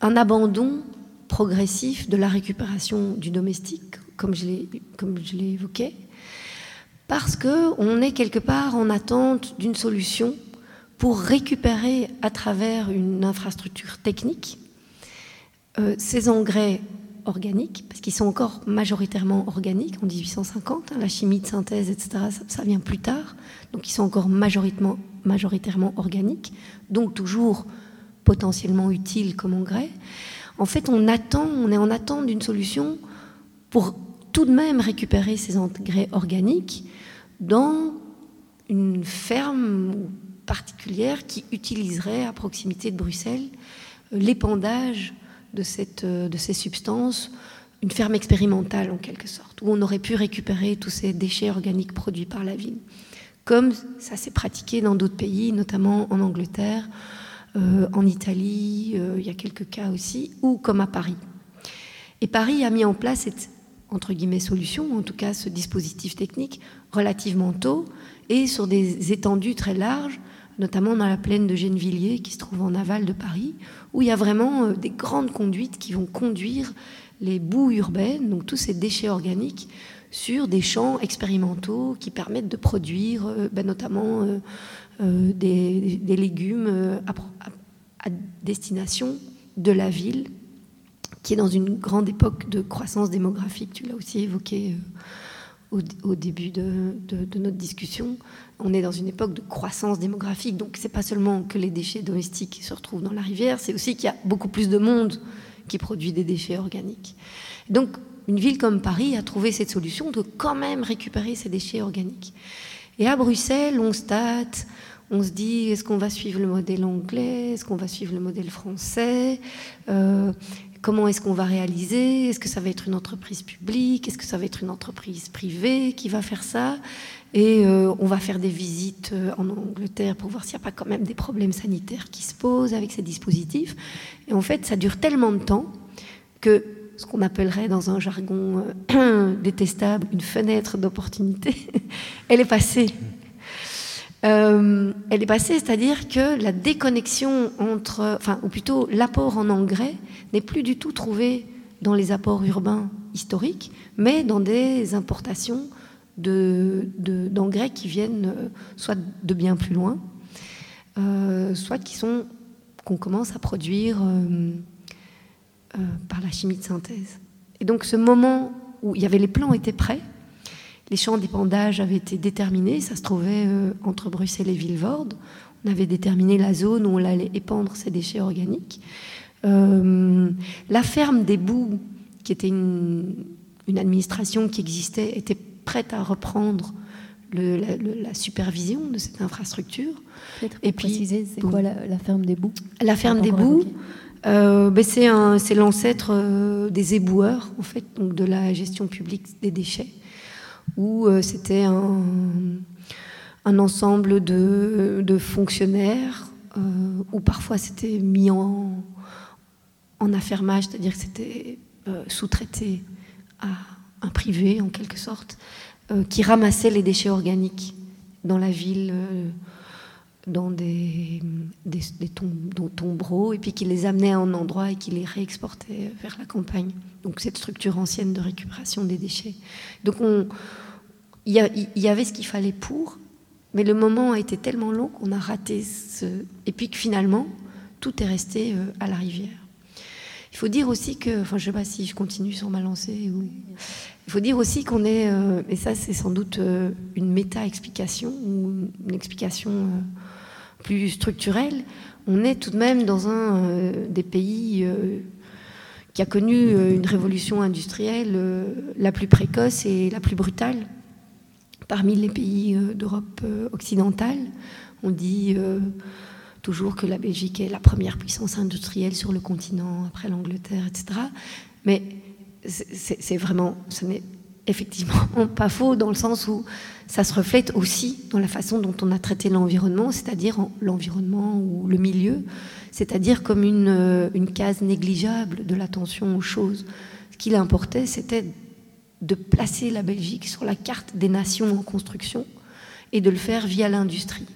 un abandon progressif de la récupération du domestique, comme je l'ai évoqué, parce que on est quelque part en attente d'une solution pour récupérer à travers une infrastructure technique euh, ces engrais organiques, parce qu'ils sont encore majoritairement organiques en 1850, hein, la chimie de synthèse, etc., ça, vient plus tard, donc ils sont encore majoritairement, majoritairement organiques, donc toujours potentiellement utiles comme engrais. En fait, on attend, on est en attente d'une solution pour tout de même récupérer ces engrais organiques dans une ferme particulière qui utiliserait à proximité de Bruxelles euh, l'épandage de, cette, euh, de ces substances une ferme expérimentale en quelque sorte, où on aurait pu récupérer tous ces déchets organiques produits par la ville, comme ça s'est pratiqué dans d'autres pays, notamment en Angleterre, euh, en Italie, il y a quelques cas aussi, ou comme à Paris. Et Paris a mis en place cette entre guillemets solution, en tout cas ce dispositif technique, relativement tôt et sur des étendues très larges, notamment dans la plaine de Gennevilliers qui se trouve en aval de Paris, où il y a vraiment euh, des grandes conduites qui vont conduire les boues urbaines, donc tous ces déchets organiques, sur des champs expérimentaux qui permettent de produire euh, ben, notamment euh, des, légumes à, destination de la ville, qui est dans une grande époque de croissance démographique. Tu l'as aussi évoqué au, début de, notre discussion. On est dans une époque de croissance démographique, donc c'est pas seulement que les déchets domestiques se retrouvent dans la rivière, c'est aussi qu'il y a beaucoup plus de monde qui produit des déchets organiques. Donc, une ville comme Paris a trouvé cette solution de quand même récupérer ces déchets organiques. Et à Bruxelles, on on se dit est-ce qu'on va suivre le modèle anglais, est-ce qu'on va suivre le modèle français, Euh, comment est-ce qu'on va réaliser, est-ce que ça va être une entreprise publique, est-ce que ça va être une entreprise privée qui va faire ça, et euh, on va faire des visites euh, en Angleterre pour voir s'il n'y a pas quand même des problèmes sanitaires qui se posent avec ces dispositifs. Et en fait, ça dure tellement de temps que ce qu'on appellerait dans un jargon euh, détestable une fenêtre d'opportunité, elle est passée. Elle est passée, c'est-à-dire que la déconnexion entre, enfin, ou plutôt l'apport en engrais n'est plus du tout trouvé dans les apports urbains historiques, mais dans des importations de- de- d'engrais qui viennent euh, soit de bien plus loin, euh, soit qui sont qu'on commence à produire euh, par la chimie de synthèse. Et donc ce moment où il y avait les plans étaient prêts, les champs d'épandage avaient été déterminés, ça se trouvait entre Bruxelles et Vilvoorde. On avait déterminé la zone où on allait épandre ces déchets organiques. Euh, la ferme des Boues, qui était une, une administration qui existait, était prête à reprendre le- la, le- la supervision de cette infrastructure. Et pour puis- préciser, c'est quoi la, la ferme des boues? La ferme des évoqué. euh, ben, c'est un- c'est l'ancêtre euh, des éboueurs, en fait, donc de la gestion publique des déchets, où euh, c'était un, un ensemble de, de fonctionnaires, où parfois c'était mis en, en affermage, c'est-à-dire que c'était euh, sous-traité à un privé, en quelque sorte, euh, qui ramassait les déchets organiques dans la ville. euh, dans des, des, tombereaux et puis qui les amenait à un endroit et qui les réexportait vers la campagne. Donc cette structure ancienne de récupération des déchets. Donc on, il y, avait ce qu'il fallait pour, mais le moment a été tellement long qu'on a raté ce... Et puis que finalement, tout est resté à la rivière. Il faut dire aussi que, enfin je ne sais pas si je continue sur ma. Il faut dire aussi qu'on est, euh, et ça c'est sans doute euh, une méta-explication ou une explication euh, plus structurelle, on est tout de même dans un des pays qui a connu une révolution industrielle la plus précoce et la plus brutale parmi les pays d'Europe occidentale. On dit toujours que la Belgique est la première puissance industrielle sur le continent après l'Angleterre, etc. Mais c'est- vraiment, ce n'est effectivement pas faux dans le sens où ça se reflète aussi dans la façon dont on a traité l'environnement, c'est-à-dire en- l'environnement ou le milieu, c'est-à-dire comme une, euh, une case négligeable de l'attention aux choses. Ce qu'il importait, c'était de placer la Belgique sur la carte des nations en construction et de le faire via l'industrie.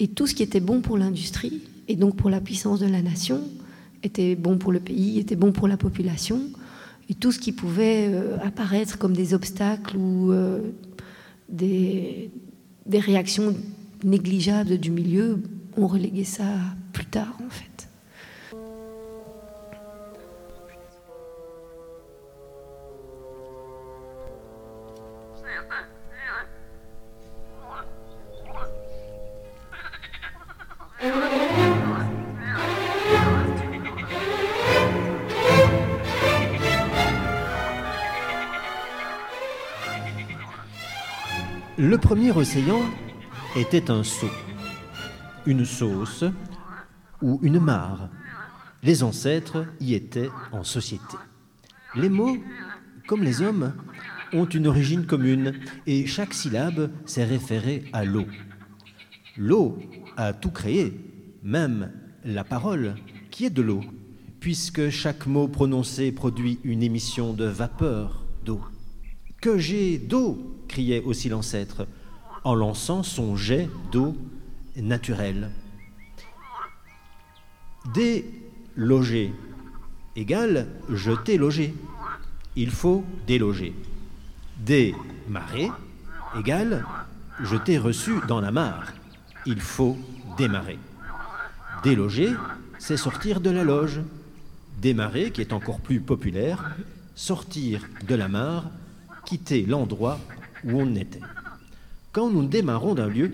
Et tout ce qui était bon pour l'industrie, et donc pour la puissance de la nation, était bon pour le pays, était bon pour la population. Et tout ce qui pouvait euh, apparaître comme des obstacles ou euh, des, des réactions négligeables du milieu, on reléguait ça plus tard en fait. Le premier océan était un seau, une sauce ou une mare. Les ancêtres y étaient en société. Les mots, comme les hommes, ont une origine commune et chaque syllabe s'est référée à l'eau. L'eau a tout créé, même la parole, qui est de l'eau, puisque chaque mot prononcé produit une émission de vapeur d'eau. Que j'ai d'eau criait aussi l'ancêtre, en lançant son jet d'eau naturelle. Déloger égale jeter loger. Il faut déloger. Démarrer égale jeter reçu dans la mare. Il faut démarrer. Déloger, c'est sortir de la loge. Démarrer, qui est encore plus populaire, sortir de la mare, quitter l'endroit où on était. Quand nous démarrons d'un lieu,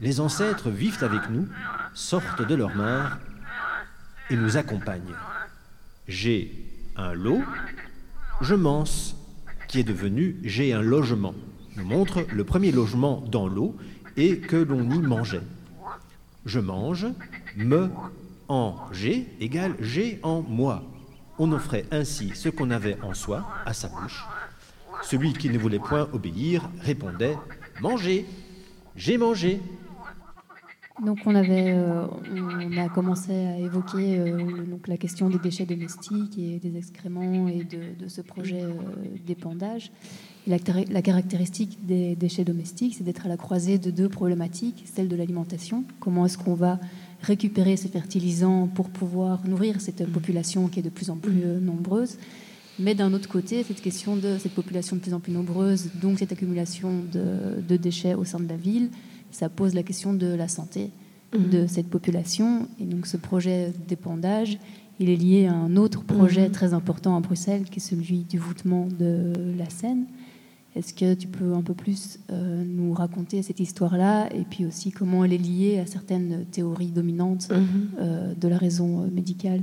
les ancêtres vivent avec nous, sortent de leur mare et nous accompagnent. J'ai un lot, je mense, qui est devenu j'ai un logement. Nous montre le premier logement dans l'eau et que l'on y mangeait. Je mange, me, en j'ai égale j'ai en moi. On offrait ainsi ce qu'on avait en soi à sa bouche. Celui qui ne voulait point obéir répondait Manger, j'ai mangé. Donc on avait, euh, on a commencé à évoquer euh, donc la question des déchets domestiques et des excréments et de, ce projet euh, d'épandage. La, car- la caractéristique des déchets domestiques, c'est d'être à la croisée de deux problématiques, celle de l'alimentation. Comment est-ce qu'on va récupérer ces fertilisants pour pouvoir nourrir cette population qui est de plus en plus nombreuse mais d'un autre côté, cette question de cette population de plus en plus nombreuse, donc cette accumulation de, de déchets au sein de la ville, ça pose la question de la santé de cette population. Et donc ce projet d'épandage, il est lié à un autre projet Mhm. très important à Bruxelles, qui est celui du voûtement de la Seine. Est-ce que tu peux un peu plus euh, nous raconter cette histoire-là et puis aussi comment elle est liée à certaines théories dominantes Mhm. euh, de la raison euh, médicale?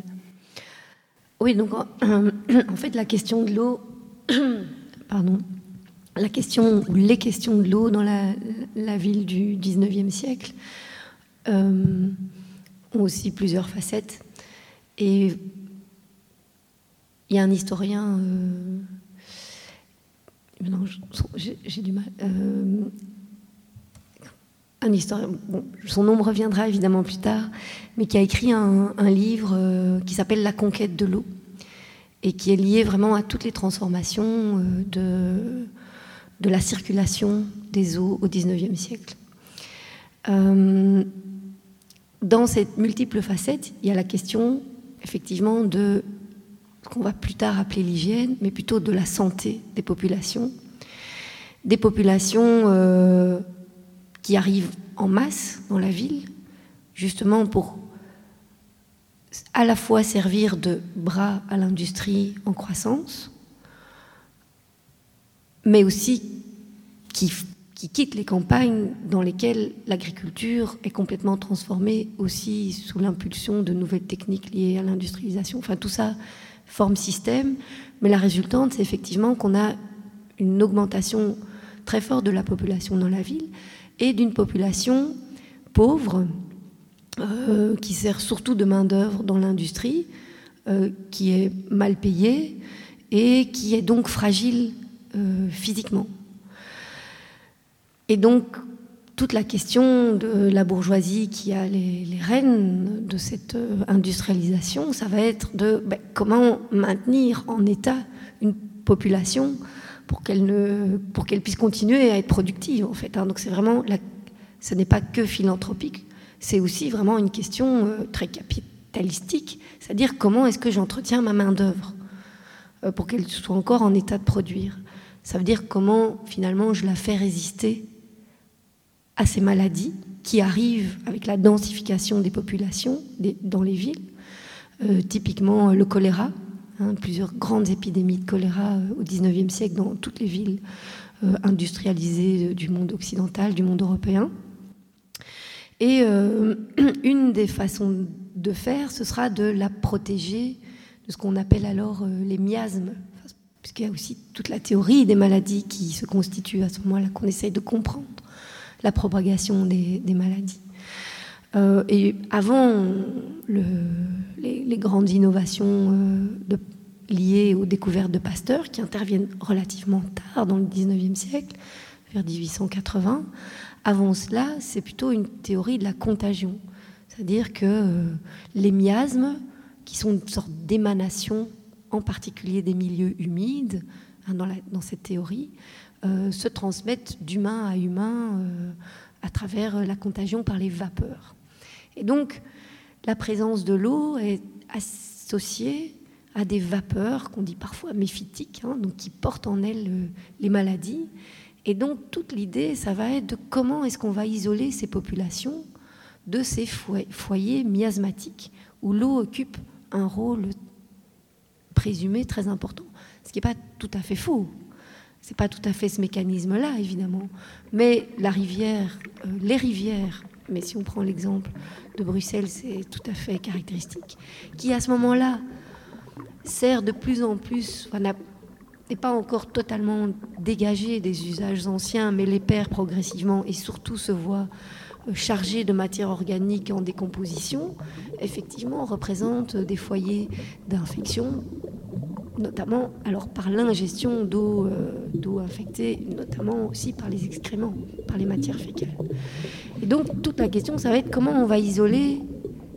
Oui, donc en, fait, la question de l'eau, pardon, la question ou les questions de l'eau dans la, ville du 19e siècle euh, ont aussi plusieurs facettes. Et il y a un historien, euh, j'ai du mal, euh, un historien, son nom reviendra évidemment plus tard, mais qui a écrit un, livre euh, qui s'appelle La conquête de l'eau et qui est lié vraiment à toutes les transformations euh, de, la circulation des eaux au XIXe siècle. Euh, dans cette multiple facette, il y a la question effectivement de ce qu'on va plus tard appeler l'hygiène, mais plutôt de la santé des populations. Des populations qui arrivent en masse dans la ville, justement pour à la fois servir de bras à l'industrie en croissance, mais aussi qui, qui quittent les campagnes dans lesquelles l'agriculture est complètement transformée aussi sous l'impulsion de nouvelles techniques liées à l'industrialisation. Enfin, tout ça forme système, mais la résultante, c'est effectivement qu'on a une augmentation très forte de la population dans la ville et d'une population pauvre euh, qui sert surtout de main-d'œuvre dans l'industrie, euh, qui est mal payée et qui est donc fragile euh, physiquement. Et donc, toute la question de la bourgeoisie qui a les, rênes de cette industrialisation, ça va être de ben, comment maintenir en état une population pour qu'elle ne, pour qu'elle puisse continuer à être productive en fait. hein. Donc c'est vraiment, la, ce n'est pas que philanthropique, c'est aussi vraiment une question euh, très capitalistique, c'est-à-dire comment est-ce que j'entretiens ma main d'œuvre euh, pour qu'elle soit encore en état de produire. Ça veut dire comment finalement je la fais résister à ces maladies qui arrivent avec la densification des populations dans les villes, Euh, typiquement le choléra, hein, plusieurs grandes épidémies de choléra euh, au XIXe siècle dans toutes les villes euh, industrialisées euh, du monde occidental, du monde européen. Et une des façons de faire, ce sera de la protéger de ce qu'on appelle alors les miasmes, puisqu'il y a aussi toute la théorie des maladies qui se constitue à ce moment-là, qu'on essaye de comprendre la propagation des maladies. Euh, et avant le- les, grandes innovations, euh, liées aux découvertes de Pasteur, qui interviennent relativement tard dans le 19e siècle, vers 1880. Avant cela, c'est plutôt une théorie de la contagion. C'est-à-dire que euh, les miasmes, qui sont une sorte d'émanation, en particulier des milieux humides, hein, dans, cette théorie, se transmettent d'humain à humain à travers la contagion par les vapeurs. Et donc, la présence de l'eau est associée à des vapeurs qu'on dit parfois méphytiques, hein, donc qui portent en elles euh, les maladies. Et donc, toute l'idée, ça va être de comment est-ce qu'on va isoler ces populations de ces foy- foyers miasmatiques où l'eau occupe un rôle présumé très important. Ce qui n'est pas tout à fait faux. C'est pas tout à fait ce mécanisme-là, évidemment. Mais la rivière, euh, les rivières, mais si on prend l'exemple de Bruxelles, c'est tout à fait caractéristique, qui à ce moment-là sert de plus en plus, n'est pas encore totalement dégagé des usages anciens, mais les perd progressivement et surtout se voit euh, chargé de matière organique en décomposition, effectivement représente des foyers d'infection notamment alors par l'ingestion d'eau euh, infectée, notamment aussi par les excréments, par les matières fécales. Et donc toute la question, ça va être comment on va isoler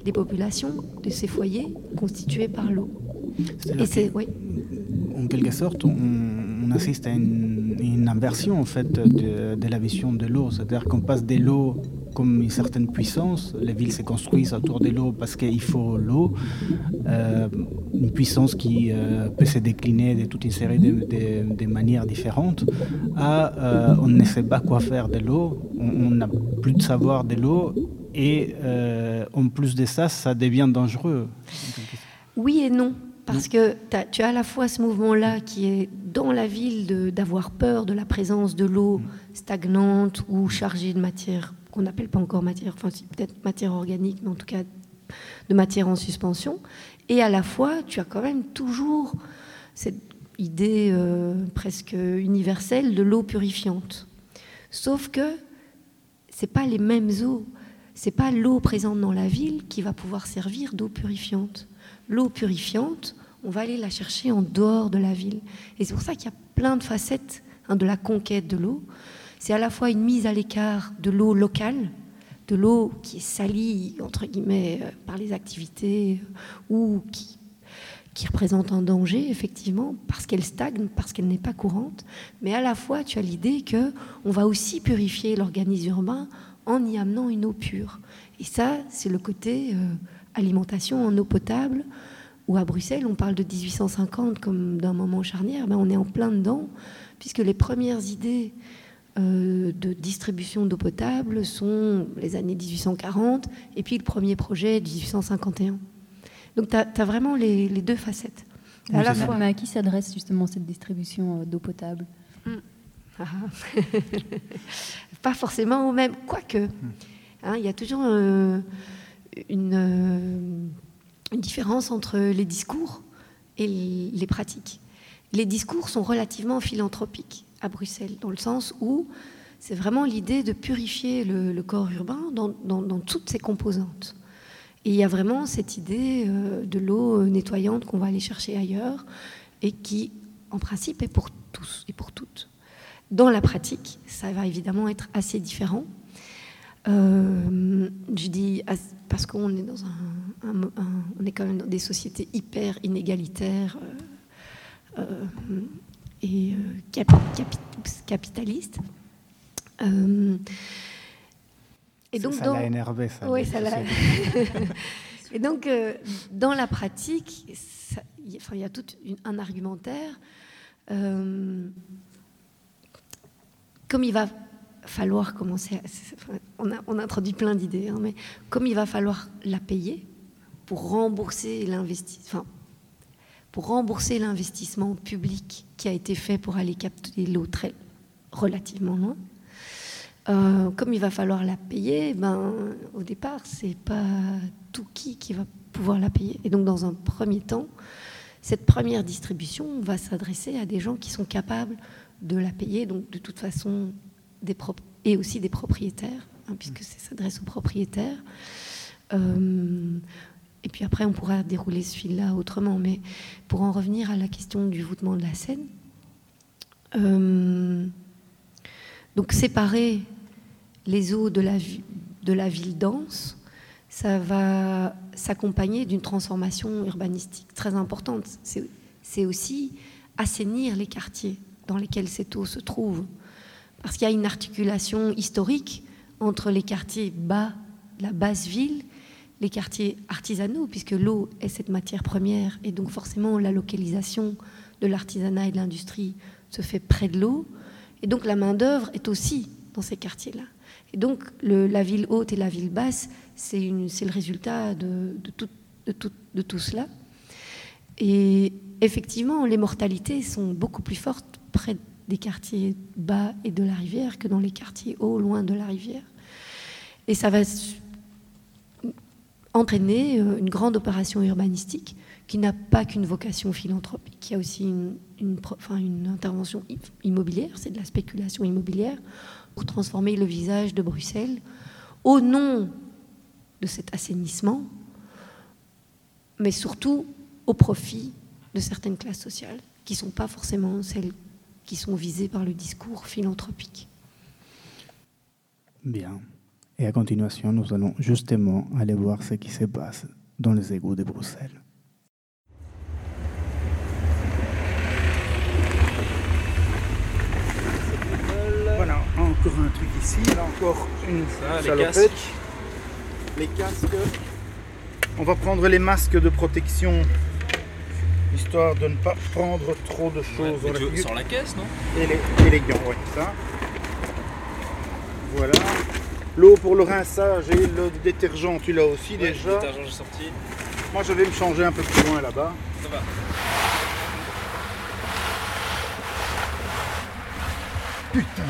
les populations de ces foyers constitués par l'eau. Et c'est oui, en quelque sorte, on, on assiste à une, une inversion en fait de, de la vision de l'eau. C'est-à-dire qu'on passe de l'eau comme une certaine puissance. Les villes se construisent autour de l'eau parce qu'il faut l'eau. Euh, une puissance qui euh, peut se décliner de toute une série de, de- de manières différentes. À euh, on ne sait pas quoi faire de l'eau. On n'a plus de savoir de l'eau. Et en plus de ça, ça devient dangereux. oui et non. Parce que tu as à la fois ce mouvement-là qui est dans la ville d'avoir peur de la présence de l'eau stagnante ou chargée de matière qu'on n'appelle pas encore matière, enfin peut-être matière organique, mais en tout cas de matière en suspension. Et à la fois, tu as quand même toujours cette idée euh, presque universelle de l'eau purifiante. Sauf que c'est pas les mêmes eaux. C'est pas l'eau présente dans la ville qui va pouvoir servir d'eau purifiante. L'eau purifiante, on va aller la chercher en dehors de la ville. Et c'est pour ça qu'il y a plein de facettes hein, de la conquête de l'eau. C'est à la fois une mise à l'écart de l'eau locale, de l'eau qui est salie, entre guillemets, euh, par les activités euh, ou qui, représente un danger, effectivement, parce qu'elle stagne, parce qu'elle n'est pas courante. Mais à la fois, tu as l'idée que on va aussi purifier l'organisme urbain en y amenant une eau pure. Et ça, c'est le côté euh, alimentation en eau potable, où à Bruxelles, on parle de 1850 comme d'un moment charnière. Ben, on est en plein dedans, puisque les premières idées de distribution d'eau potable sont les années 1840 et puis le premier projet 1851. Donc tu as, vraiment les, les deux facettes. Oui, à la fois. Mais à qui s'adresse justement cette distribution euh, d'eau potable? Ah. pas forcément au même, quoique. Hein, Il y a toujours euh, une, euh, une différence entre les discours et les pratiques. Les discours sont relativement philanthropiques à Bruxelles, dans le sens où c'est vraiment l'idée de purifier le, corps urbain dans, toutes ses composantes. Et il y a vraiment cette idée euh, de l'eau euh, nettoyante qu'on va aller chercher ailleurs et qui, en principe, est pour tous et pour toutes. Dans la pratique, ça va évidemment être assez différent. Euh, je dis parce qu'on est dans un, un- on est quand même dans des sociétés hyper inégalitaires et euh, capi- capi- oups, capitalistes. Euh, et donc ça dans- l'a énervé, ça. oui, ça l'a. Et donc, dans la pratique, il y a- enfin, il y a tout une- un argumentaire. euh, comme il va falloir commencer, à- on, a, on a introduit plein d'idées, hein, mais comme il va falloir la payer pour rembourser l'investissement, enfin, pour rembourser l'investissement public qui a été fait pour aller capter l'eau très relativement loin. Euh, comme il va falloir la payer, ben, au départ, c'est pas tout qui qui va pouvoir la payer. Et donc, dans un premier temps, cette première distribution va s'adresser à des gens qui sont capables de la payer, donc de toute façon, des prop- et aussi des propriétaires, hein, puisque ça s'adresse aux propriétaires. Euh, et puis après, on pourra dérouler ce fil-là autrement. Mais pour en revenir à la question du voûtement de la Seine, euh, donc séparer les eaux de la, de la ville dense, ça va s'accompagner d'une transformation urbanistique très importante. C'est aussi assainir les quartiers dans lesquels cette eau se trouve. Parce qu'il y a une articulation historique entre les quartiers bas, la basse ville, les quartiers artisanaux, puisque l'eau est cette matière première, et donc forcément la localisation de l'artisanat et de l'industrie se fait près de l'eau, et donc la main-d'œuvre est aussi dans ces quartiers-là. Et donc la ville haute et la ville basse, c'est le résultat de, de, tout, de, tout, de tout cela. Et effectivement, les mortalités sont beaucoup plus fortes près des quartiers bas et de la rivière que dans les quartiers hauts, loin de la rivière. Et ça va entraîner euh, une grande opération urbanistique qui n'a pas qu'une vocation philanthropique, qui a aussi une, enfin une intervention immobilière, c'est de la spéculation immobilière, pour transformer le visage de Bruxelles au nom de cet assainissement, mais surtout au profit de certaines classes sociales qui ne sont pas forcément celles qui sont visées par le discours philanthropique. Bien. Et à continuation, nous allons justement aller voir ce qui se passe dans les égouts de Bruxelles. Voilà, encore un truc ici, là encore une les salopette. casques. Les casques. On va prendre les masques de protection, histoire de ne pas prendre trop de choses dans la. Sans la caisse, non? Et les, et les gants, ouais, ça. Voilà. L'eau pour le rinçage et le détergent, tu l'as aussi Ouais, déjà. le détergent, j'ai sorti. Moi, je vais me changer un peu plus loin là-bas. Ça va. Putain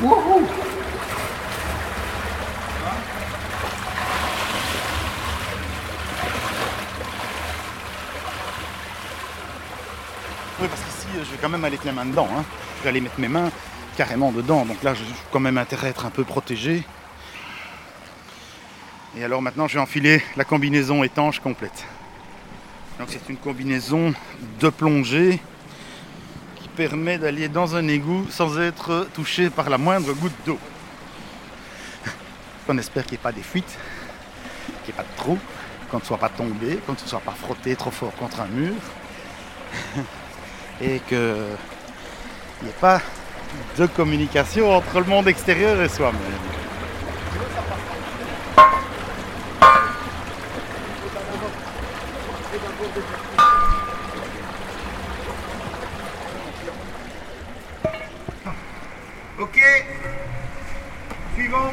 Wouhou Oui, parce qu'ici, euh, je vais quand même aller mettre les mains dedans. hein. Je vais aller mettre mes mains carrément dedans. Donc là, j'ai quand même intérêt à être un peu protégé. Et alors maintenant, je vais enfiler la combinaison étanche complète. Donc c'est une combinaison de plongée qui permet d'aller dans un égout sans être touché par la moindre goutte d'eau. On espère qu'il n'y ait pas des fuites, qu'il n'y ait pas de trous, qu'on ne soit pas tombé, qu'on ne soit pas frotté trop fort contre un mur. Et qu'il n'y ait pas de communication entre le monde extérieur et soi-même. Ok. Suivant.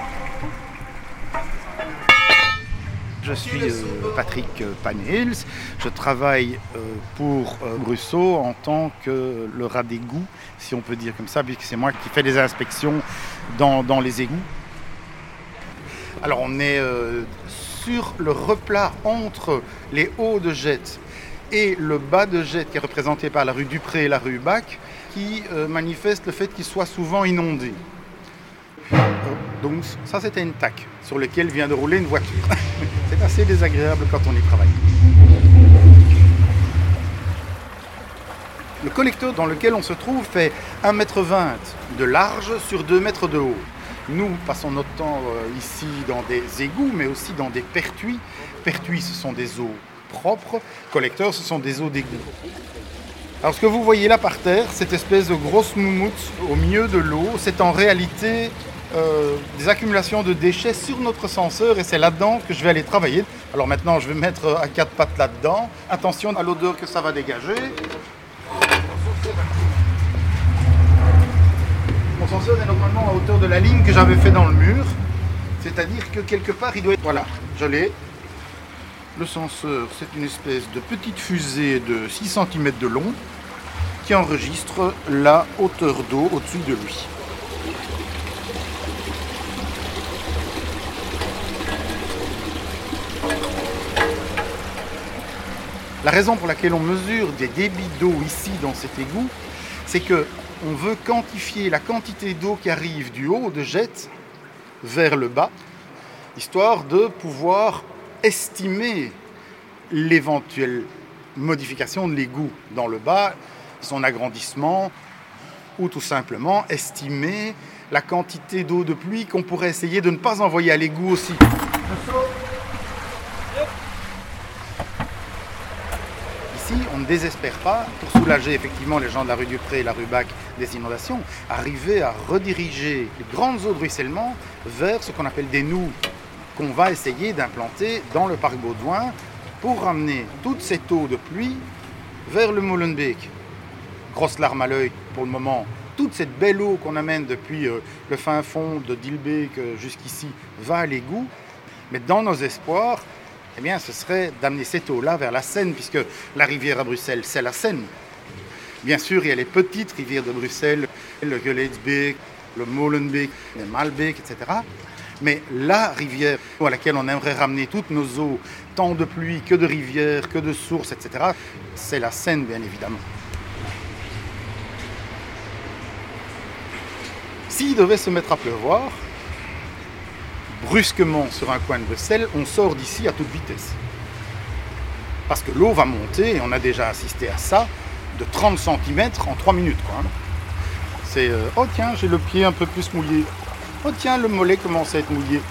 Je suis euh, Patrick Panels. Je travaille euh, pour euh, Brusseau en tant que le rat d'égout, si on peut dire comme ça, puisque c'est moi qui fais les inspections dans, les égouts. Alors on est euh, sur le replat entre les hauts de jet et le bas de jet qui est représenté par la rue Dupré et la rue Bac, qui euh, manifeste le fait qu'il soit souvent inondé. Ça c'était une tac sur lequel vient de rouler une voiture. C'est assez désagréable quand on y travaille. Le collecteur dans lequel on se trouve fait 1,20 m de large sur 2 mètres de haut. Nous passons notre temps euh, ici dans des égouts, mais aussi dans des pertuis. Pertuis, ce sont des eaux propres. Collecteurs, ce sont des eaux d'égout. Alors ce que vous voyez là par terre, cette espèce de grosse moumoute au milieu de l'eau, c'est en réalité euh, des accumulations de déchets sur notre senseur et c'est là-dedans que je vais aller travailler. Alors maintenant, je vais mettre à quatre pattes là-dedans. Attention à l'odeur que ça va dégager. Mon senseur est normalement à hauteur de la ligne que j'avais fait dans le mur. C'est-à-dire que quelque part, il doit être... Voilà, je l'ai. Le senseur, c'est une espèce de petite fusée de 6 cm de long qui enregistre la hauteur d'eau au-dessus de lui. La raison pour laquelle on mesure des débits d'eau ici dans cet égout, c'est que on veut quantifier la quantité d'eau qui arrive du haut de jet vers le bas, histoire de pouvoir estimer l'éventuelle modification de l'égout dans le bas, son agrandissement, ou tout simplement estimer la quantité d'eau de pluie qu'on pourrait essayer de ne pas envoyer à l'égout aussi. Ici, on ne désespère pas, pour soulager effectivement les gens de la rue du Pré et la rue Bac des inondations, arriver à rediriger les grandes eaux de ruissellement vers ce qu'on appelle des nous qu'on va essayer d'implanter dans le parc Baudouin pour ramener toute cette eau de pluie vers le Molenbeek. Grosse larme à l'œil pour le moment. Toute cette belle eau qu'on amène depuis euh, le fin fond de Dilbeek jusqu'ici va à l'égout. Mais dans nos espoirs, eh bien, ce serait d'amener cette eau-là vers la Seine, puisque la rivière à Bruxelles, c'est la Seine. Bien sûr, il y a les petites rivières de Bruxelles, le Geleitsbeek, le Molenbeek, le Malbeek, etc. Mais la rivière à laquelle on aimerait ramener toutes nos eaux, tant de pluie que de rivières, que de sources, etc., c'est la Seine, bien évidemment. S'il devait se mettre à pleuvoir, brusquement sur un coin de Bruxelles, on sort d'ici à toute vitesse. Parce que l'eau va monter, et on a déjà assisté à ça, de 30 cm en 3 minutes. Quoi, hein. C'est euh, oh tiens, j'ai le pied un peu plus mouillé. Oh tiens, le mollet commence à être mouillé.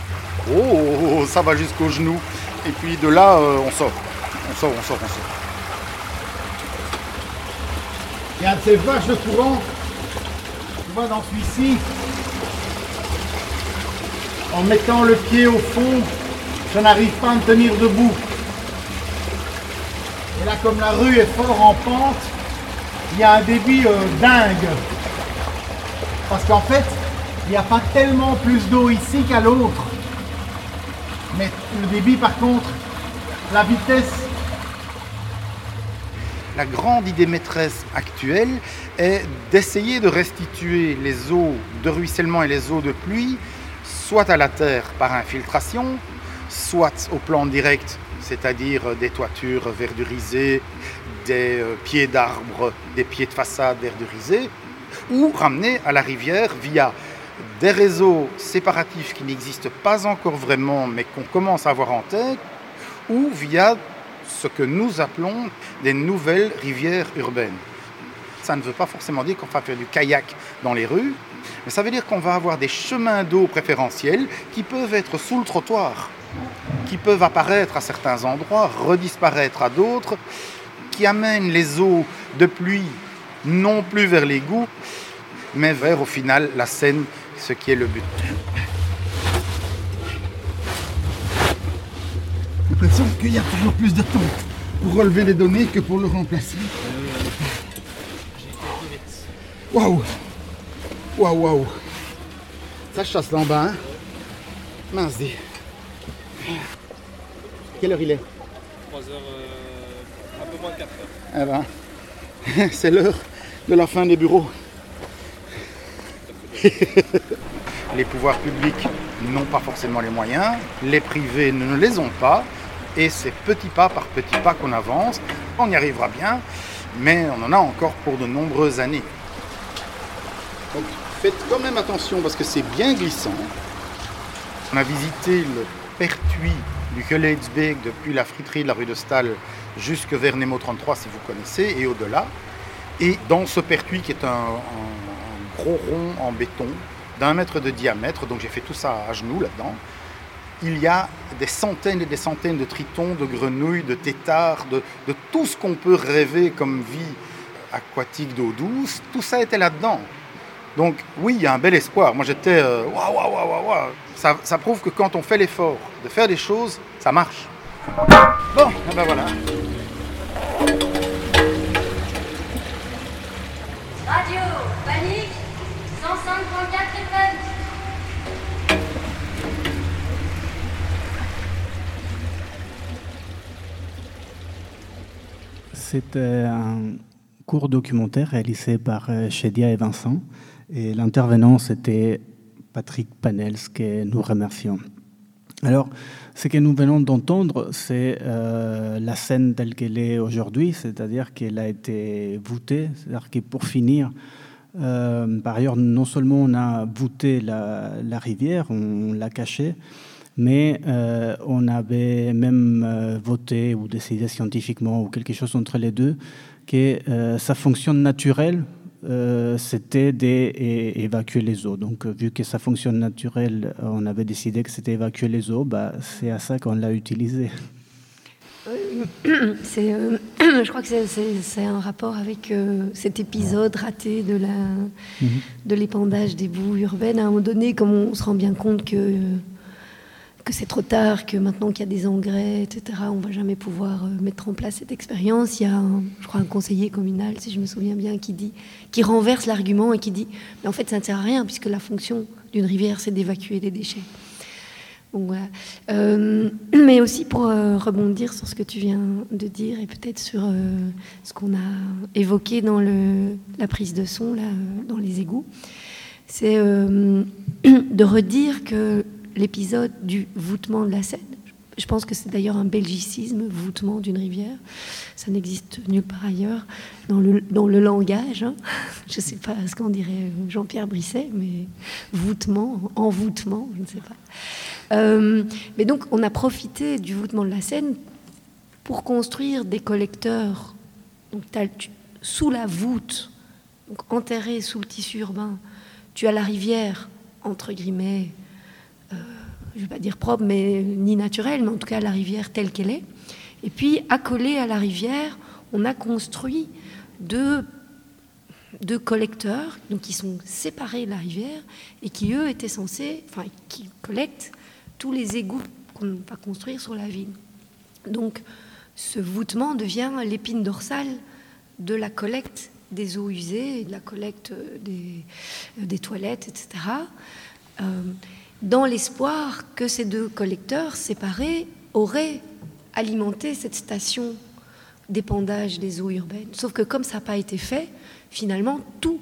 Oh, oh, oh, ça va jusqu'au genou. Et puis de là, euh, on sort. On sort, on sort, on sort. Il y a de ces vaches de courant. Tu vois, dans celui-ci, en mettant le pied au fond, je n'arrive pas à me tenir debout. Et là, comme la rue est fort en pente, il y a un débit euh, dingue. Parce qu'en fait, il n'y a pas tellement plus d'eau ici qu'à l'autre. Mais le débit, par contre, la vitesse, La grande idée maîtresse actuelle est d'essayer de restituer les eaux de ruissellement et les eaux de pluie, soit à la terre par infiltration, soit au plan direct, c'est-à-dire des toitures verdurisées, des euh, pieds d'arbres, des pieds de façade verdurisés, ou ramener à la rivière via des réseaux séparatifs qui n'existent pas encore vraiment, mais qu'on commence à avoir en tête, ou via ce que nous appelons des nouvelles rivières urbaines. Ça ne veut pas forcément dire qu'on va faire du kayak dans les rues, mais ça veut dire qu'on va avoir des chemins d'eau préférentiels qui peuvent être sous le trottoir, qui peuvent apparaître à certains endroits, redisparaître à d'autres, qui amènent les eaux de pluie non plus vers l'égout, mais vers au final la Seine, ce qui est le but. j'ai l'impression qu'il y a toujours plus temps pour relever les données que pour le remplacer. Waouh Waouh, waouh Ça chasse là en bas, hein Mince dit. Quelle heure il est? 3 heures, euh, un peu moins de 4 heures. Eh ben, c'est l'heure de la fin des bureaux. Les pouvoirs publics n'ont pas forcément les moyens, les privés ne les ont pas, et c'est petit pas par petit pas qu'on avance. On y arrivera bien, mais on en a encore pour de nombreuses années. Donc faites quand même attention parce que c'est bien glissant. On a visité le pertuis du Geleidsbeek depuis la friterie de la rue de Stahl jusque vers Nemo 33 si vous connaissez, et au-delà. Et dans ce pertuis qui est un, gros rond en béton d'un mètre de diamètre, donc j'ai fait tout ça à genoux là-dedans, il y a des centaines et des centaines de tritons, de grenouilles, de têtards, de tout ce qu'on peut rêver comme vie aquatique d'eau douce, tout ça était là-dedans. Donc oui, il y a un bel espoir. Moi j'étais euh, waouh, waouh, waouh, waouh. Ça, ça prouve que quand on fait l'effort de faire des choses, ça marche. Bon, eh ben voilà. Radio Panique 105.4 FM. C'était un court documentaire réalisé par euh, Chedia et Vincent. Et l'intervenant, c'était Patrick Panels, que nous remercions. Alors, ce que nous venons d'entendre, c'est euh, la scène telle qu'elle est aujourd'hui, c'est-à-dire qu'elle a été voûtée, c'est-à-dire que pour finir, Euh, par ailleurs, non seulement on a voûté la, rivière, on, l'a cachée, mais euh, on avait même voté ou décidé scientifiquement ou quelque chose entre les deux que sa fonction naturelle euh, c'était d'évacuer les eaux. Donc, vu que sa fonction naturelle, on avait décidé que c'était évacuer les eaux, bah, c'est à ça qu'on l'a utilisé. Euh, je crois que c'est- un rapport avec euh, cet épisode raté de Mhm. de l'épandage des boues urbaines. À un moment donné, comme on se rend bien compte que que c'est trop tard, que maintenant qu'il y a des engrais, etc., on va jamais pouvoir euh, mettre en place cette expérience. Il y a, un, je crois, un conseiller communal, si je me souviens bien, qui dit, qui renverse l'argument et qui dit, mais en fait, ça ne sert à rien puisque la fonction d'une rivière, c'est d'évacuer les déchets. Euh, mais aussi pour euh, rebondir sur ce que tu viens de dire et peut-être sur ce qu'on a évoqué dans la prise de son, dans les égouts, c'est de redire que l'épisode du voûtement de la Seine, je pense que c'est d'ailleurs un belgicisme, voûtement d'une rivière, ça n'existe nulle part ailleurs dans le, dans le langage. hein. Je ne sais pas ce qu'en dirait Jean-Pierre Brisset, mais voûtement, envoûtement, je ne sais pas. Euh, mais donc, on a profité du voûtement de la Seine pour construire des collecteurs sous la voûte, donc enterrés sous le tissu urbain. Tu as la rivière, entre guillemets, je ne vais pas dire propre, mais ni naturelle, mais en tout cas la rivière telle qu'elle est. Et puis, accolé à la rivière, on a construit deux, deux collecteurs donc, qui sont séparés de la rivière et qui, eux, étaient censés, enfin, qui collectent tous les égouts qu'on va construire sur la ville. Donc, ce voûtement devient l'épine dorsale de la collecte des eaux usées, de la collecte des, des toilettes, etc. dans l'espoir que ces deux collecteurs séparés auraient alimenté cette station d'épandage des eaux urbaines. Sauf que comme ça n'a pas été fait, finalement, tout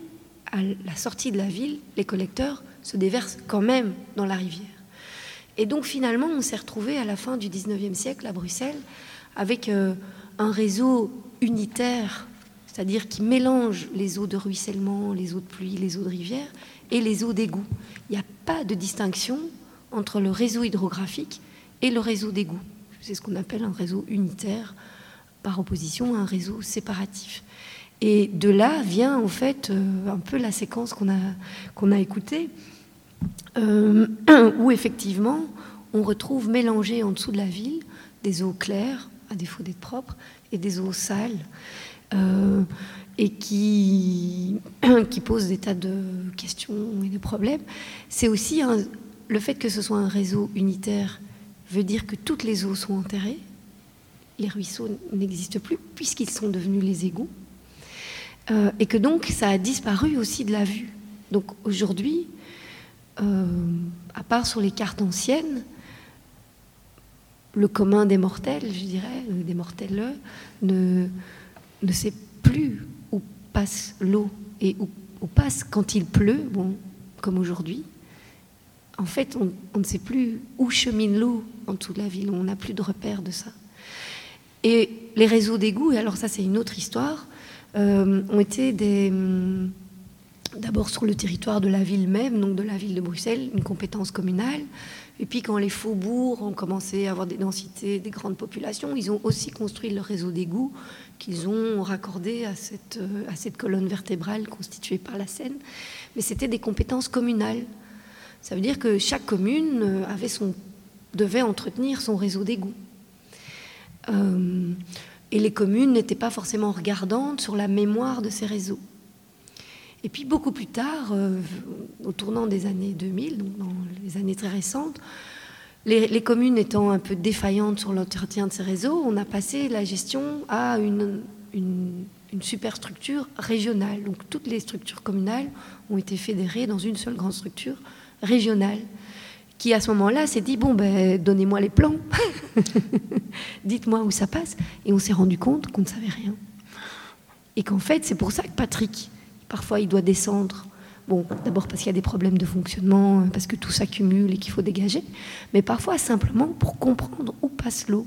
à la sortie de la ville, les collecteurs se déversent quand même dans la rivière. Et donc finalement, on s'est retrouvé à la fin du 19e siècle à Bruxelles avec euh, un réseau unitaire, c'est-à-dire qui mélange les eaux de ruissellement, les eaux de pluie, les eaux de rivière et les eaux d'égout. Il n'y a pas de distinction entre le réseau hydrographique et le réseau d'égout. C'est ce qu'on appelle un réseau unitaire par opposition à un réseau séparatif. Et de là vient en fait euh, un peu la séquence qu'on a, écoutée, euh, où effectivement on retrouve mélangées en dessous de la ville des eaux claires, à défaut d'être propres, et des eaux sales, euh, et qui, qui posent des tas de questions et de problèmes. C'est aussi le fait que ce soit un réseau unitaire veut dire que toutes les eaux sont enterrées, les ruisseaux n'existent plus puisqu'ils sont devenus les égouts, Euh, et que donc ça a disparu aussi de la vue. Donc aujourd'hui, euh, à part sur les cartes anciennes, le commun des mortels, je dirais, des mortels, ne, ne sait plus où passe l'eau et où, passe quand il pleut, comme aujourd'hui. En fait, on, ne sait plus où chemine l'eau en de la ville, on n'a plus de repère de ça. Et les réseaux d'égouts, et alors ça c'est une autre histoire, euh, ont été hum, d'abord sur le territoire de la ville même, donc de la ville de Bruxelles, une compétence communale. Et puis quand les faubourgs ont commencé à avoir des densités, des grandes populations, ils ont aussi construit leur réseau d'égouts qu'ils ont raccordé à cette, euh, à cette colonne vertébrale constituée par la Seine. Mais c'était des compétences communales. Ça veut dire que chaque commune euh, devait entretenir son réseau d'égouts. Euh, et les communes n'étaient pas forcément regardantes sur la mémoire de ces réseaux. Et puis beaucoup plus tard, au tournant des années 2000, donc dans les années très récentes, les, communes étant un peu défaillantes sur l'entretien de ces réseaux, on a passé la gestion à une, une, une superstructure régionale. Donc toutes les structures communales ont été fédérées dans une seule grande structure régionale, qui à ce moment-là s'est dit bon ben donnez-moi les plans, dites-moi où ça passe, et on s'est rendu compte qu'on ne savait rien. Et qu'en fait, c'est pour ça que Patrick, parfois, il doit descendre. Bon, d'abord parce qu'il y a des problèmes de fonctionnement, parce que tout s'accumule et qu'il faut dégager, mais parfois simplement pour comprendre où passe l'eau.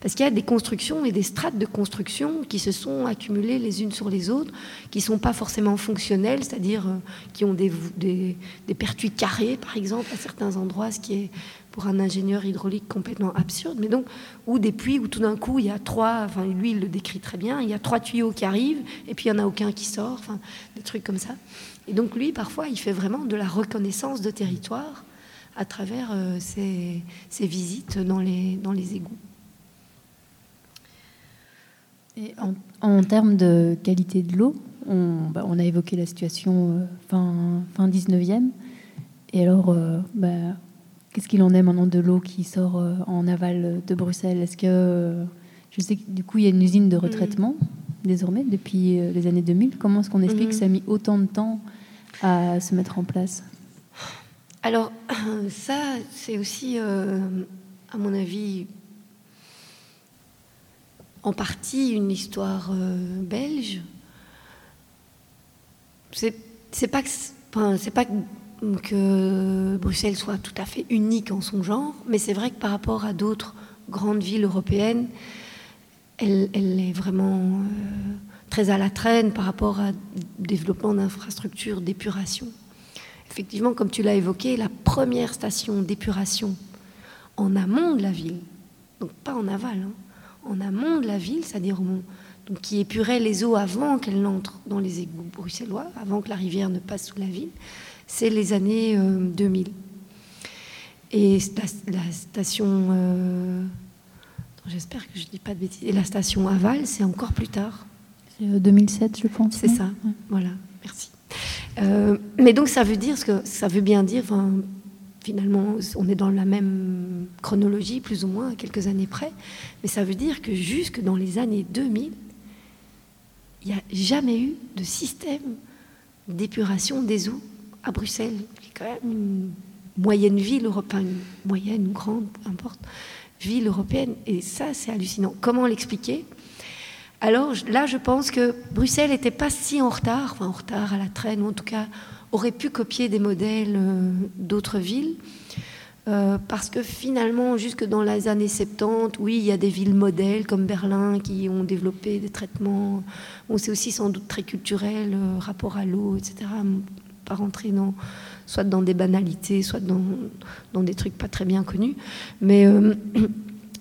Parce qu'il y a des constructions et des strates de construction qui se sont accumulées les unes sur les autres, qui ne sont pas forcément fonctionnelles, c'est-à-dire euh, qui ont des, des, des pertuis carrés, par exemple, à certains endroits, ce qui est pour un ingénieur hydraulique complètement absurde, mais donc, ou des puits où tout d'un coup, il y a trois, enfin, lui, il le décrit très bien, il y a trois tuyaux qui arrivent, et puis il n'y en a aucun qui sort, enfin, des trucs comme ça. Et donc, lui, parfois, il fait vraiment de la reconnaissance de territoire à travers euh, ses, ses visites dans les, dans les égouts. Et en, en termes de qualité de l'eau, on, bah, on a évoqué la situation euh, fin, fin 19e. Et alors, euh, bah, qu'est-ce qu'il en est maintenant de l'eau qui sort en aval de Bruxelles? Est-ce que. je sais que du coup, il y a une usine de retraitement désormais depuis les années 2000. Comment est-ce qu'on explique Mhm. que ça a mis autant de temps à se mettre en place Alors, ça, c'est aussi, euh, à mon avis, en partie une histoire euh, belge. C'est pas que enfin, c'est pas que Bruxelles soit tout à fait unique en son genre, mais c'est vrai que par rapport à d'autres grandes villes européennes, elle, elle est vraiment euh, très à la traîne par rapport à développement d'infrastructures d'épuration. Effectivement, comme tu l'as évoqué, la première station d'épuration en amont de la ville, donc pas en aval, hein, en amont de la ville, c'est-à-dire qui épurait les eaux avant qu'elles n'entrent dans les égouts bruxellois, avant que la rivière ne passe sous la ville, c'est les années euh, 2000. Et la, station, euh, j'espère que je ne dis pas de bêtises, et la station aval, c'est encore plus tard. C'est euh, 2007, je pense. C'est ça, voilà, merci. Euh, mais donc ça veut dire ce que ça veut bien dire. Finalement, on est dans la même chronologie, plus ou moins, à quelques années près. Mais ça veut dire que jusque dans les années 2000, il n'y a jamais eu de système d'épuration des eaux à Bruxelles, qui est quand même une moyenne ville européenne, une moyenne ou grande, peu importe, ville européenne. Et ça, c'est hallucinant. Comment l'expliquer? Alors là, je pense que Bruxelles n'était pas si en retard, enfin en retard à la traîne, ou en tout cas aurait pu copier des modèles euh, d'autres villes. Euh, parce que finalement, jusque dans les années 70, oui, il y a des villes modèles comme Berlin qui ont développé des traitements. C'est aussi sans doute très culturel, euh, rapport à l'eau, etc. Pas rentrer dans, soit dans des banalités, soit dans, dans des trucs pas très bien connus. Mais,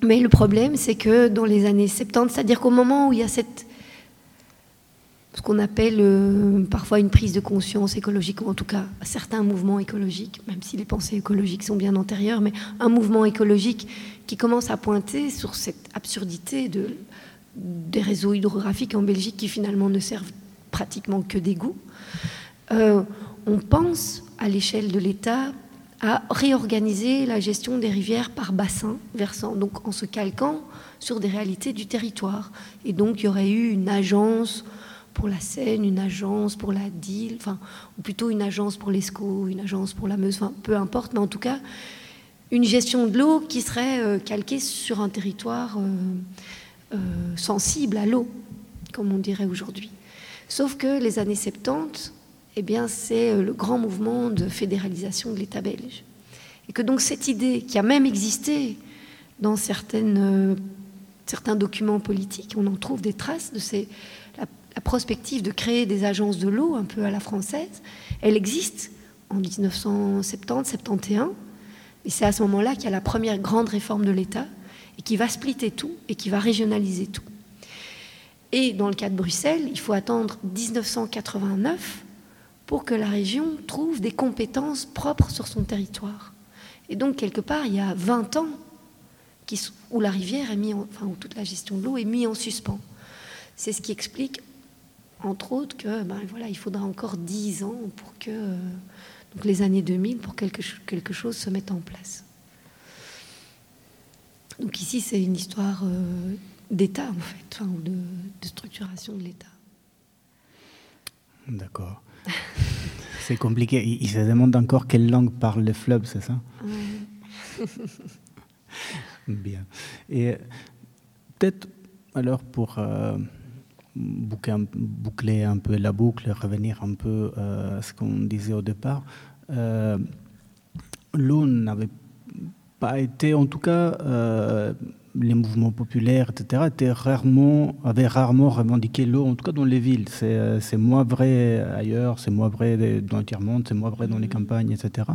mais le problème, c'est que dans les années 70, c'est-à-dire qu'au moment où il y a cette ce qu'on appelle euh, parfois une prise de conscience écologique, ou en tout cas certains mouvements écologiques, même si les pensées écologiques sont bien antérieures, mais un mouvement écologique qui commence à pointer sur cette absurdité de, des réseaux hydrographiques en Belgique qui finalement ne servent pratiquement que d'égouts. Euh, on pense à l'échelle de l'État à réorganiser la gestion des rivières par bassin versant, donc en se calquant sur des réalités du territoire. Et donc il y aurait eu une agence pour la Seine, une agence pour la Dille, enfin, ou plutôt une agence pour l'Escaut, une agence pour la Meuse, peu importe, mais en tout cas, une gestion de l'eau qui serait euh, calquée sur un territoire euh, euh, sensible à l'eau, comme on dirait aujourd'hui. Sauf que les années 70, eh bien, c'est euh, le grand mouvement de fédéralisation de l'État belge. Et que donc cette idée, qui a même existé dans euh, certains documents politiques, on en trouve des traces de la, la prospective de créer des agences de l'eau un peu à la française, elle existe en 1970-71, et c'est à ce moment-là qu'il y a la première grande réforme de l'État, et qui va splitter tout, et qui va régionaliser tout. Et dans le cas de Bruxelles, il faut attendre 1989 pour que la région trouve des compétences propres sur son territoire. Et donc, quelque part, il y a 20 ans où la rivière enfin, où toute la gestion de l'eau est mise en suspens. C'est ce qui explique, entre autres, que ben, voilà, il faudra encore 10 ans pour que, donc les années 2000, pour que quelque, quelque chose se mette en place. Donc ici, c'est une histoire euh, d'État, en fait, enfin, de structuration de l'État. D'accord. C'est compliqué. Il, il se demande encore quelle langue parle le fleuve, c'est ça. Bien. Et peut-être alors pour euh, boucler, un, boucler un peu la boucle, revenir un peu euh, à ce qu'on disait au départ, euh, l'eau n'avait pas été, en tout cas, euh, les mouvements populaires, etc., étaient rarement, avaient rarement revendiqué l'eau, en tout cas dans les villes. C'est euh, moins vrai ailleurs, c'est moins vrai dans le tiers-monde, c'est moins vrai dans les campagnes, etc.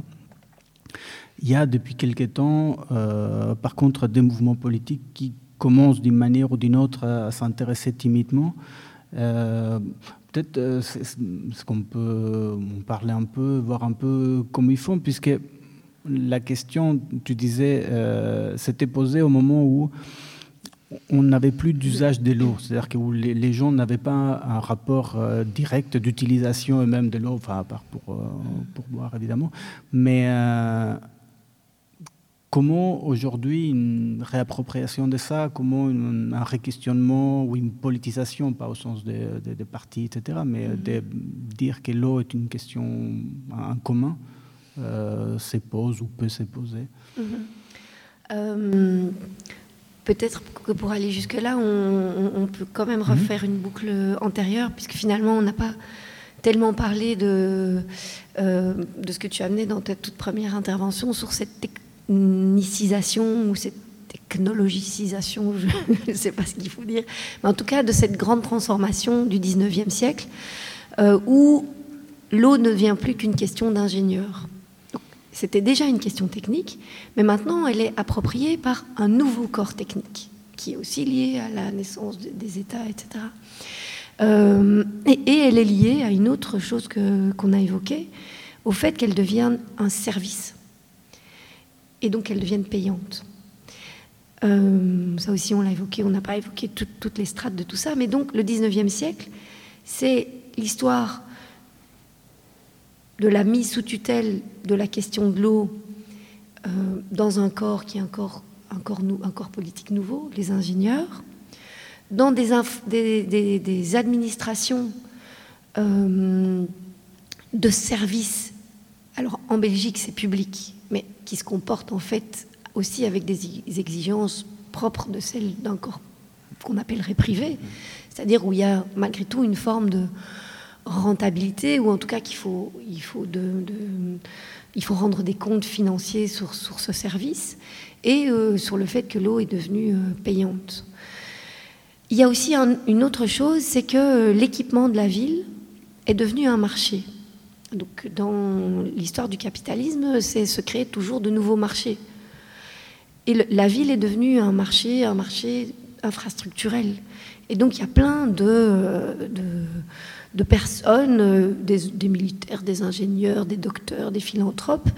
Il y a depuis quelque temps, euh, par contre, des mouvements politiques qui commencent d'une manière ou d'une autre à, s'intéresser timidement. Euh, Peut-être ce qu'on peut en parler un peu, voir un peu comment ils font, puisque la question, tu disais, euh, s'était posée au moment où on n'avait plus d'usage de l'eau, c'est-à-dire que où les, les gens n'avaient pas un rapport euh, direct d'utilisation eux-mêmes de l'eau, enfin à part pour, euh, pour boire évidemment, mais comment aujourd'hui une réappropriation de ça, comment une- un réquestionnement ou une politisation, pas au sens des de, partis, etc., mais euh, de dire que l'eau est une question en commun, euh, se pose ou peut se poser. Euh, Peut-être que pour aller jusque-là, on, peut quand même refaire une boucle antérieure, puisque finalement, on n'a pas tellement parlé de, euh, de ce que tu as amené dans ta toute première intervention sur cette technicisation ou cette technologicisation, je ne sais pas ce qu'il faut dire, mais en tout cas de cette grande transformation du 19e siècle, euh, où l'eau ne devient plus qu'une question d'ingénieur. C'était déjà une question technique, mais maintenant elle est appropriée par un nouveau corps technique, qui est aussi lié à la naissance de- des États, etc. Euh, et, elle est liée à une autre chose qu'on a évoquée, au fait qu'elle devienne un service. Et donc qu'elle devienne payante. Euh, ça aussi, on l'a évoqué, on n'a pas évoqué tout- toutes les strates de tout ça, mais donc le 19e siècle, c'est l'histoire de la mise sous tutelle de la question de l'eau euh, dans un corps qui est un corps, un, corps politique nouveau, les ingénieurs, dans des, administrations euh, de services. Alors en Belgique, c'est public, mais qui se comportent en fait aussi avec des exigences propres de celles d'un corps qu'on appellerait privé, c'est-à-dire où il y a malgré tout une forme de rentabilité, ou en tout cas qu'il faut, il faut, de, il faut rendre des comptes financiers sur, sur ce service, et euh, sur le fait que l'eau est devenue euh, payante. Il y a aussi un- une autre chose, c'est que euh, l'équipement de la ville est devenu un marché. Donc, dans l'histoire du capitalisme, c'est se créer toujours de nouveaux marchés. Et la ville est devenue un marché, un marché infrastructurel. Et donc, il y a plein de, de personnes, euh, des, militaires, des ingénieurs, des docteurs, des philanthropes,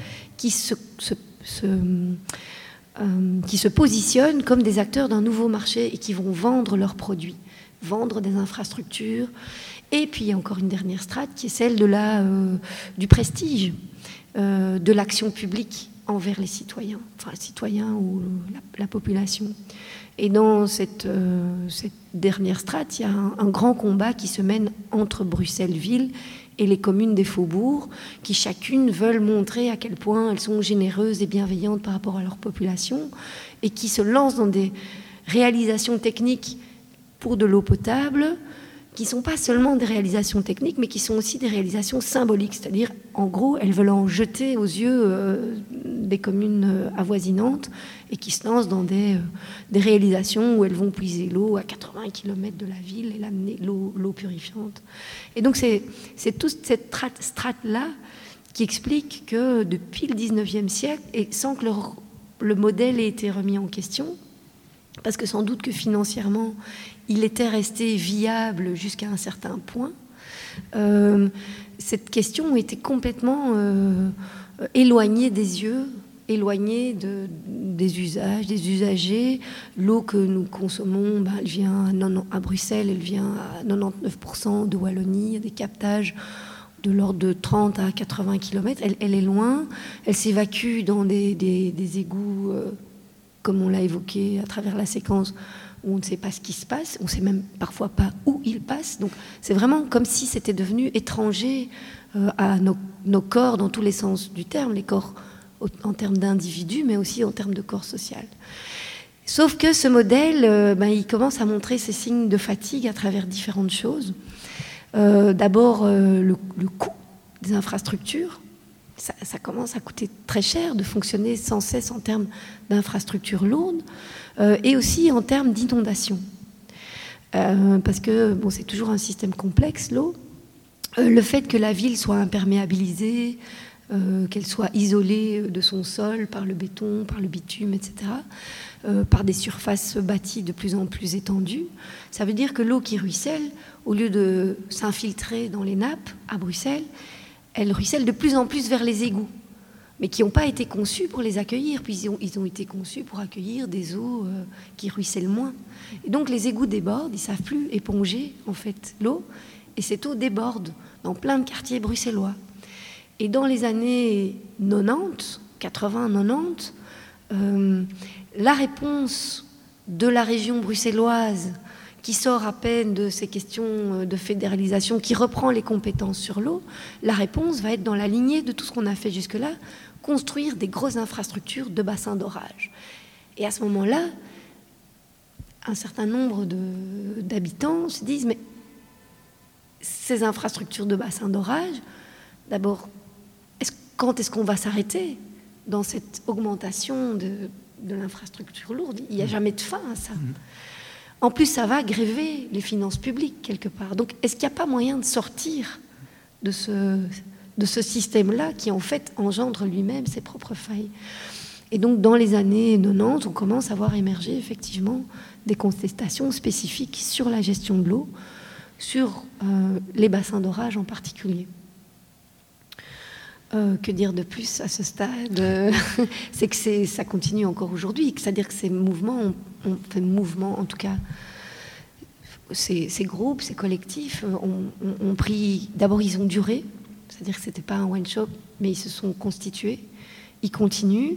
euh, qui se positionnent comme des acteurs d'un nouveau marché et qui vont vendre leurs produits, vendre des infrastructures. Et puis il y a encore une dernière strate qui est celle euh, du prestige, de l'action publique envers les citoyens, enfin les citoyens ou la population. Et dans cette, euh, cette dernière strate, il y a un, un grand combat qui se mène entre Bruxelles-Ville et les communes des faubourgs, qui chacune veulent montrer à quel point elles sont généreuses et bienveillantes par rapport à leur population, et qui se lancent dans des réalisations techniques pour de l'eau potable, qui ne sont pas seulement des réalisations techniques, mais qui sont aussi des réalisations symboliques. C'est-à-dire, en gros, elles veulent en jeter aux yeux euh, des communes euh, avoisinantes et qui se lancent dans des, euh, des réalisations où elles vont puiser l'eau à 80 km de la ville et l'amener, l'eau, purifiante. Et donc, c'est, toute cette strate- strate-là qui explique que depuis le 19e siècle, et sans que le, le modèle ait été remis en question, parce que sans doute que financièrement, il était resté viable jusqu'à un certain point. Euh, cette question était complètement éloignée des yeux, éloignée de- des usages, des usagers. L'eau que nous consommons, ben, elle vient à, 90 à Bruxelles, elle vient à 99% de Wallonie, il y a des captages de l'ordre de 30 à 80 km. Elle, est loin, elle s'évacue dans des, égouts, euh, comme on l'a évoqué à travers la séquence, où on ne sait pas ce qui se passe, on ne sait même parfois pas où il passe. Donc c'est vraiment comme si c'était devenu étranger euh, à nos, nos corps dans tous les sens du terme, les corps en termes d'individus, mais aussi en termes de corps social. Sauf que ce modèle, euh, ben, il commence à montrer ses signes de fatigue à travers différentes choses. Euh, D'abord, euh, le, coût des infrastructures. ça, commence à coûter très cher de fonctionner sans cesse en termes d'infrastructures lourdes et aussi en termes d'inondation. Euh, parce que bon, c'est toujours un système complexe, l'eau. Le fait que la ville soit imperméabilisée, euh, qu'elle soit isolée de son sol par le béton, par le bitume, etc., euh, par des surfaces bâties de plus en plus étendues, ça veut dire que l'eau qui ruisselle, au lieu de s'infiltrer dans les nappes à Bruxelles, elle ruisselle de plus en plus vers les égouts, mais qui n'ont pas été conçus pour les accueillir, puis ils ont, été conçus pour accueillir des eaux euh, qui ruissellent moins. Et donc les égouts débordent, ils ne savent plus éponger en fait l'eau, et cette eau déborde dans plein de quartiers bruxellois. Et dans les années 90, 80-90, euh, la réponse de la région bruxelloise qui sort à peine de ces questions euh, de fédéralisation, qui reprend les compétences sur l'eau, la réponse va être dans la lignée de tout ce qu'on a fait jusque-là, construire des grosses infrastructures de bassins d'orage. Et à ce moment-là, un certain nombre d'habitants se disent, mais ces infrastructures de bassins d'orage, d'abord, quand est-ce qu'on va s'arrêter dans cette augmentation de, de l'infrastructure lourde? Il n'y a jamais de fin à ça. En plus, ça va gréver les finances publiques quelque part. Donc, est-ce qu'il n'y a pas moyen de sortir de ce, de ce système-là qui, en fait, engendre lui-même ses propres failles? Et donc, dans les années 90, on commence à voir émerger effectivement des contestations spécifiques sur la gestion de l'eau, sur euh, les bassins d'orage en particulier. Euh, que dire de plus à ce stade? C'est que ça continue encore aujourd'hui. C'est-à-dire que ces mouvements, ont, ont fait mouvement, en tout cas, ces, groupes, ces collectifs, euh, ont, pris. D'abord, ils ont duré. C'est-à-dire que c'était pas un one shop, mais ils se sont constitués. Ils continuent.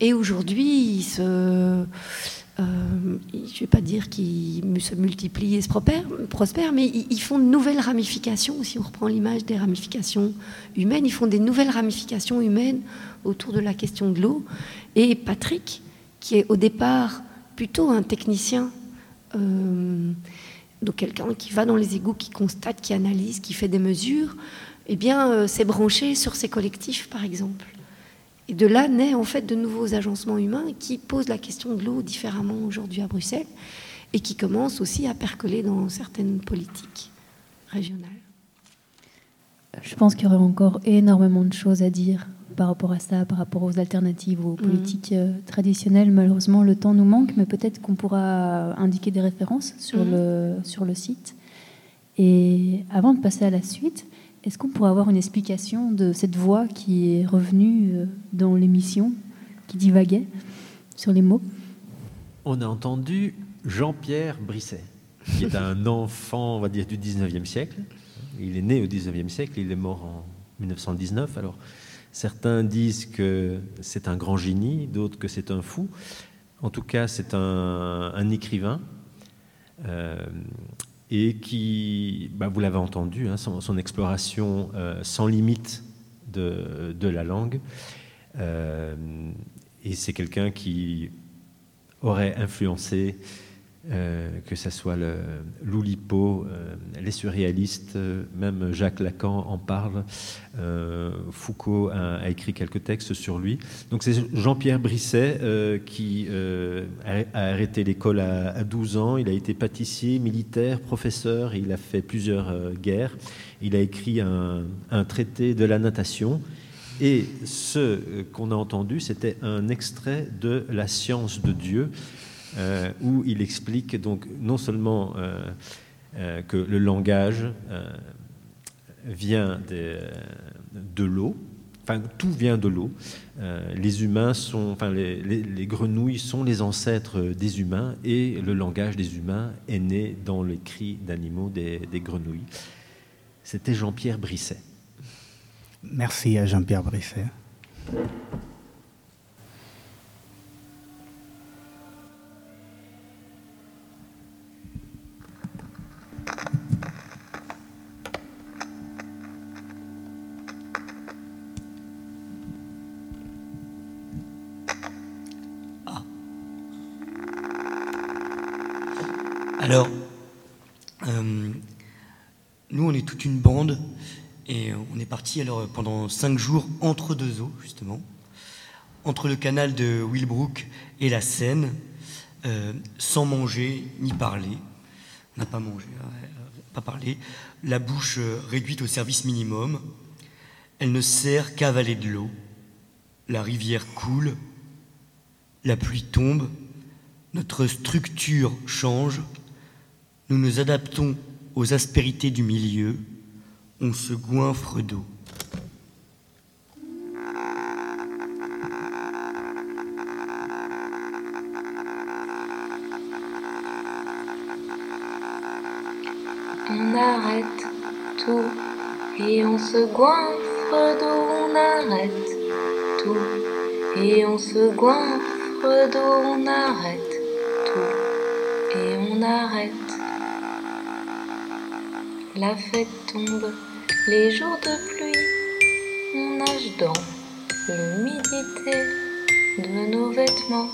Et aujourd'hui, ils se. Euh, je ne vais pas dire qu'ils se multiplient et se prospèrent, mais ils, ils font de nouvelles ramifications. Si on reprend l'image des ramifications humaines, ils font des nouvelles ramifications humaines autour de la question de l'eau. Et Patrick, qui est au départ plutôt un technicien, euh, donc quelqu'un qui va dans les égouts, qui constate, qui analyse, qui fait des mesures, eh bien, euh, s'est branché sur ces collectifs, par exemple. Et de là naît en fait de nouveaux agencements humains qui posent la question de l'eau différemment aujourd'hui à Bruxelles et qui commencent aussi à percoler dans certaines politiques régionales. Je pense qu'il y aurait encore énormément de choses à dire par rapport à ça, par rapport aux alternatives, aux politiques euh, traditionnelles. Malheureusement, le temps nous manque, mais peut-être qu'on pourra indiquer des références sur, Mhm. le, sur le site. Et avant de passer à la suite, est-ce qu'on pourrait avoir une explication de cette voix qui est revenue euh, dans l'émission, qui divaguait sur les mots? On a entendu Jean-Pierre Brisset, qui est un enfant, on va dire, du 19e siècle. Il est né au 19e siècle, il est mort en 1919. Alors, certains disent que c'est un grand génie, d'autres que c'est un fou. En tout cas, c'est un, écrivain. euh, et qui, bah, vous l'avez entendu, hein, son, exploration euh, sans limite de, la langue. Euh, et c'est quelqu'un qui aurait influencé, que ce soit le l'Oulipo, euh, les surréalistes, euh, même Jacques Lacan en parle. Euh, Foucault a, écrit quelques textes sur lui. Donc c'est Jean-Pierre Brisset euh, qui euh, a, arrêté l'école à, à 12 ans. Il a été pâtissier, militaire, professeur. Il a fait plusieurs euh, guerres. Il a écrit un, traité de la natation. Et ce euh, qu'on a entendu, c'était un extrait de La science de Dieu, euh, où il explique donc non seulement euh, euh, que le langage vient de, de l'eau, enfin tout vient de l'eau. Les humains sont, enfin les, les- les grenouilles sont les ancêtres des humains et le langage des humains est né dans les cris d'animaux des grenouilles. C'était Jean-Pierre Brisset. Merci à Jean-Pierre Brisset. Alors, euh, nous, on est toute une bande Et on est parti alors pendant cinq jours entre deux eaux, justement, entre le canal de Willbrook et la Seine, euh, sans manger ni parler. On n'a pas mangé, euh, pas parlé. La bouche réduite au service minimum. Elle ne sert qu'à avaler de l'eau. La rivière coule. La pluie tombe. Notre structure change. Nous nous adaptons aux aspérités du milieu. On se goinfre d'eau. On arrête tout et on se goinfre d'eau, on arrête tout et on se goinfre d'eau, on arrête tout et on arrête. La fête tombe, les jours de pluie, on nage dans l'humidité de nos vêtements.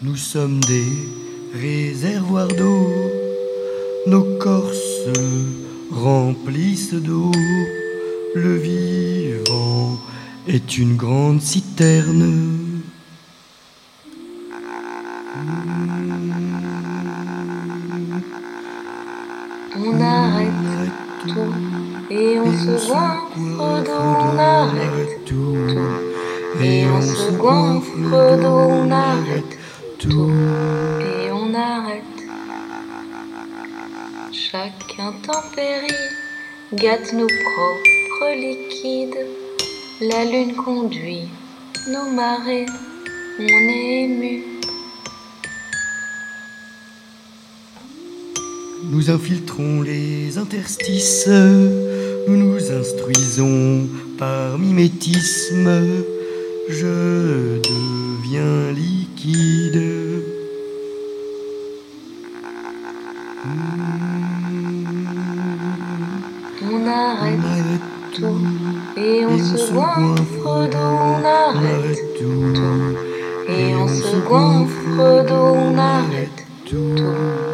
Nous sommes des réservoirs d'eau, nos corps se remplissent d'eau. Le vivant est une grande citerne. Et on se d'eau, on arrête tout et on se d'eau, on arrête tout et on arrête. Chaque intempérie gâte nos propres liquides. La lune conduit nos marées, on est ému. Nous infiltrons les interstices, nous nous instruisons par mimétisme. Je deviens liquide. On arrête tout. et on se goinfre d'eau, on arrête tout. et on se goinfre d'eau, on arrête tout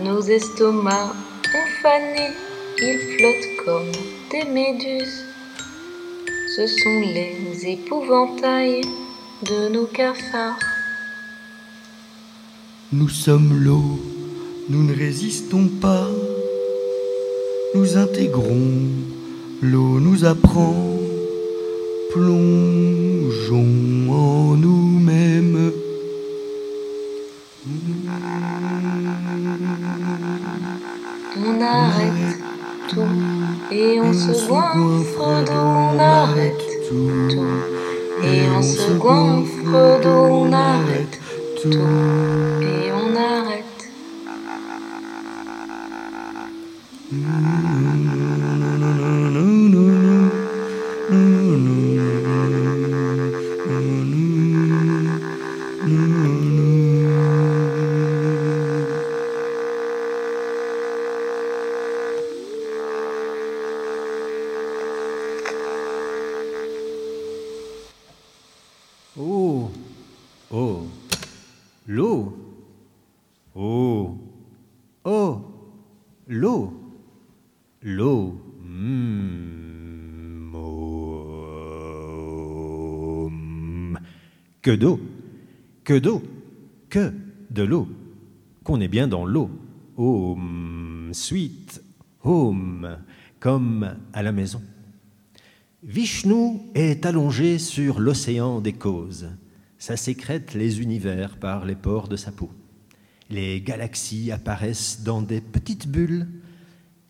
Nos estomacs ont fané, ils flottent comme des méduses. Ce sont les épouvantails de nos cafards. Nous sommes l'eau, nous ne résistons pas. Nous intégrons, l'eau nous apprend. Plongeons en nous-mêmes. On se goinfre d'eau, on arrête tout. et on se goinfre d'eau, on arrête tout Que d'eau, que d'eau, que de l'eau. Qu'on est bien dans l'eau. Home, sweet home, comme à la maison. Vishnu est allongé sur l'océan des causes. Ça sécrète les univers par les pores de sa peau. Les galaxies apparaissent dans des petites bulles.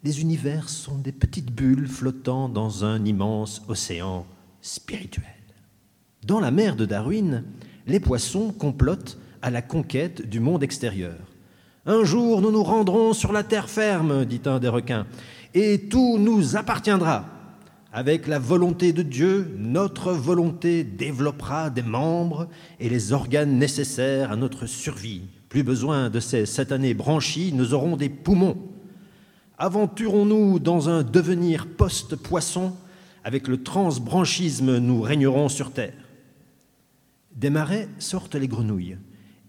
Les univers sont des petites bulles flottant dans un immense océan spirituel. Dans la mer de Darwin, les poissons complotent à la conquête du monde extérieur. Un jour, nous nous rendrons sur la terre ferme, dit un des requins, et tout nous appartiendra. Avec la volonté de Dieu, notre volonté développera des membres et les organes nécessaires à notre survie. Plus besoin de ces satanés branchies, nous aurons des poumons. Aventurons-nous dans un devenir post-poisson Avec le transbranchisme, nous régnerons sur terre. Des marais sortent les grenouilles.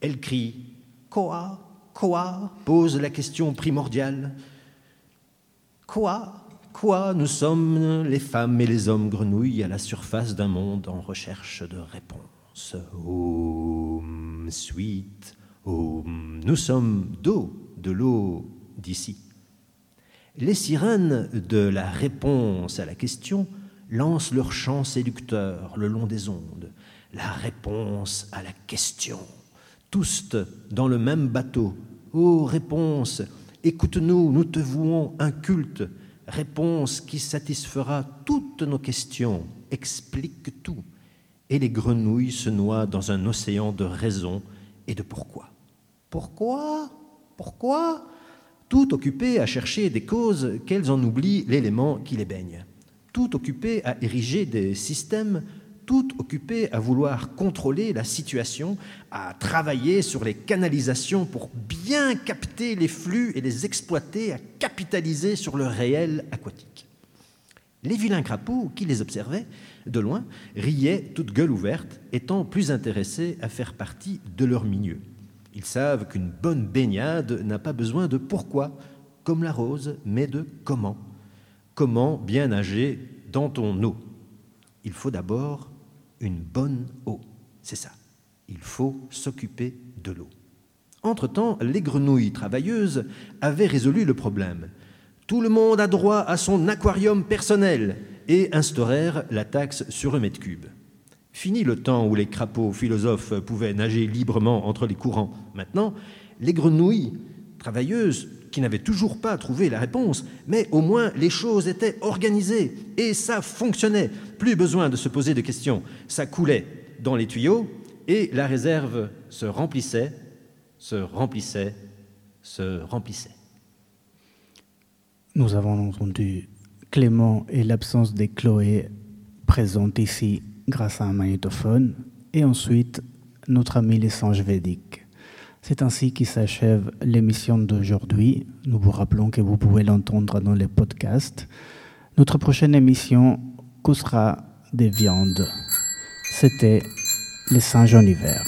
Elles crient Quoi Quoi pose la question primordiale. Quoi Quoi nous sommes les femmes et les hommes grenouilles à la surface d'un monde en recherche de réponse Home, sweet home. Nous sommes d'eau, de l'eau d'ici. Les sirènes de la réponse à la question lancent leur chant séducteur le long des ondes. La réponse à la question. Tous dans le même bateau. Ô réponse, écoute-nous, nous te vouons un culte. Réponse qui satisfera toutes nos questions. Explique tout. Et les grenouilles se noient dans un océan de raison et de pourquoi. Pourquoi? Pourquoi? Tout occupé à chercher des causes qu'elles en oublient l'élément qui les baigne. Tout occupé à ériger des systèmes tout occupé à vouloir contrôler la situation, à travailler sur les canalisations pour bien capter les flux et les exploiter, à capitaliser sur le réel aquatique. Les vilains crapauds qui les observaient de loin riaient toute gueule ouverte, étant plus intéressés à faire partie de leur milieu. Ils savent qu'une bonne baignade n'a pas besoin de pourquoi, comme la rose, mais de comment. Comment bien nager dans ton eau Il faut d'abord une bonne eau. C'est ça. Il faut s'occuper de l'eau. Entre-temps, les grenouilles travailleuses avaient résolu le problème. Tout le monde a droit à son aquarium personnel et instaurèrent la taxe sur le mètre cube. Fini le temps où les crapauds philosophes pouvaient nager librement entre les courants. Maintenant, les grenouilles travailleuses, qui n'avaient toujours pas trouvé la réponse, mais au moins les choses étaient organisées et ça fonctionnait. Plus besoin de se poser de questions. Ça coulait dans les tuyaux et la réserve se remplissait, se remplissait, se remplissait. Nous avons entendu Clément et l'absence de Chloé présente ici grâce à un magnétophone, et ensuite notre ami les singes védiques. C'est ainsi qu'il s'achève l'émission d'aujourd'hui. Nous vous rappelons que vous pouvez l'entendre dans les podcasts. Notre prochaine émission causera des viandes. C'était les singes en hiver.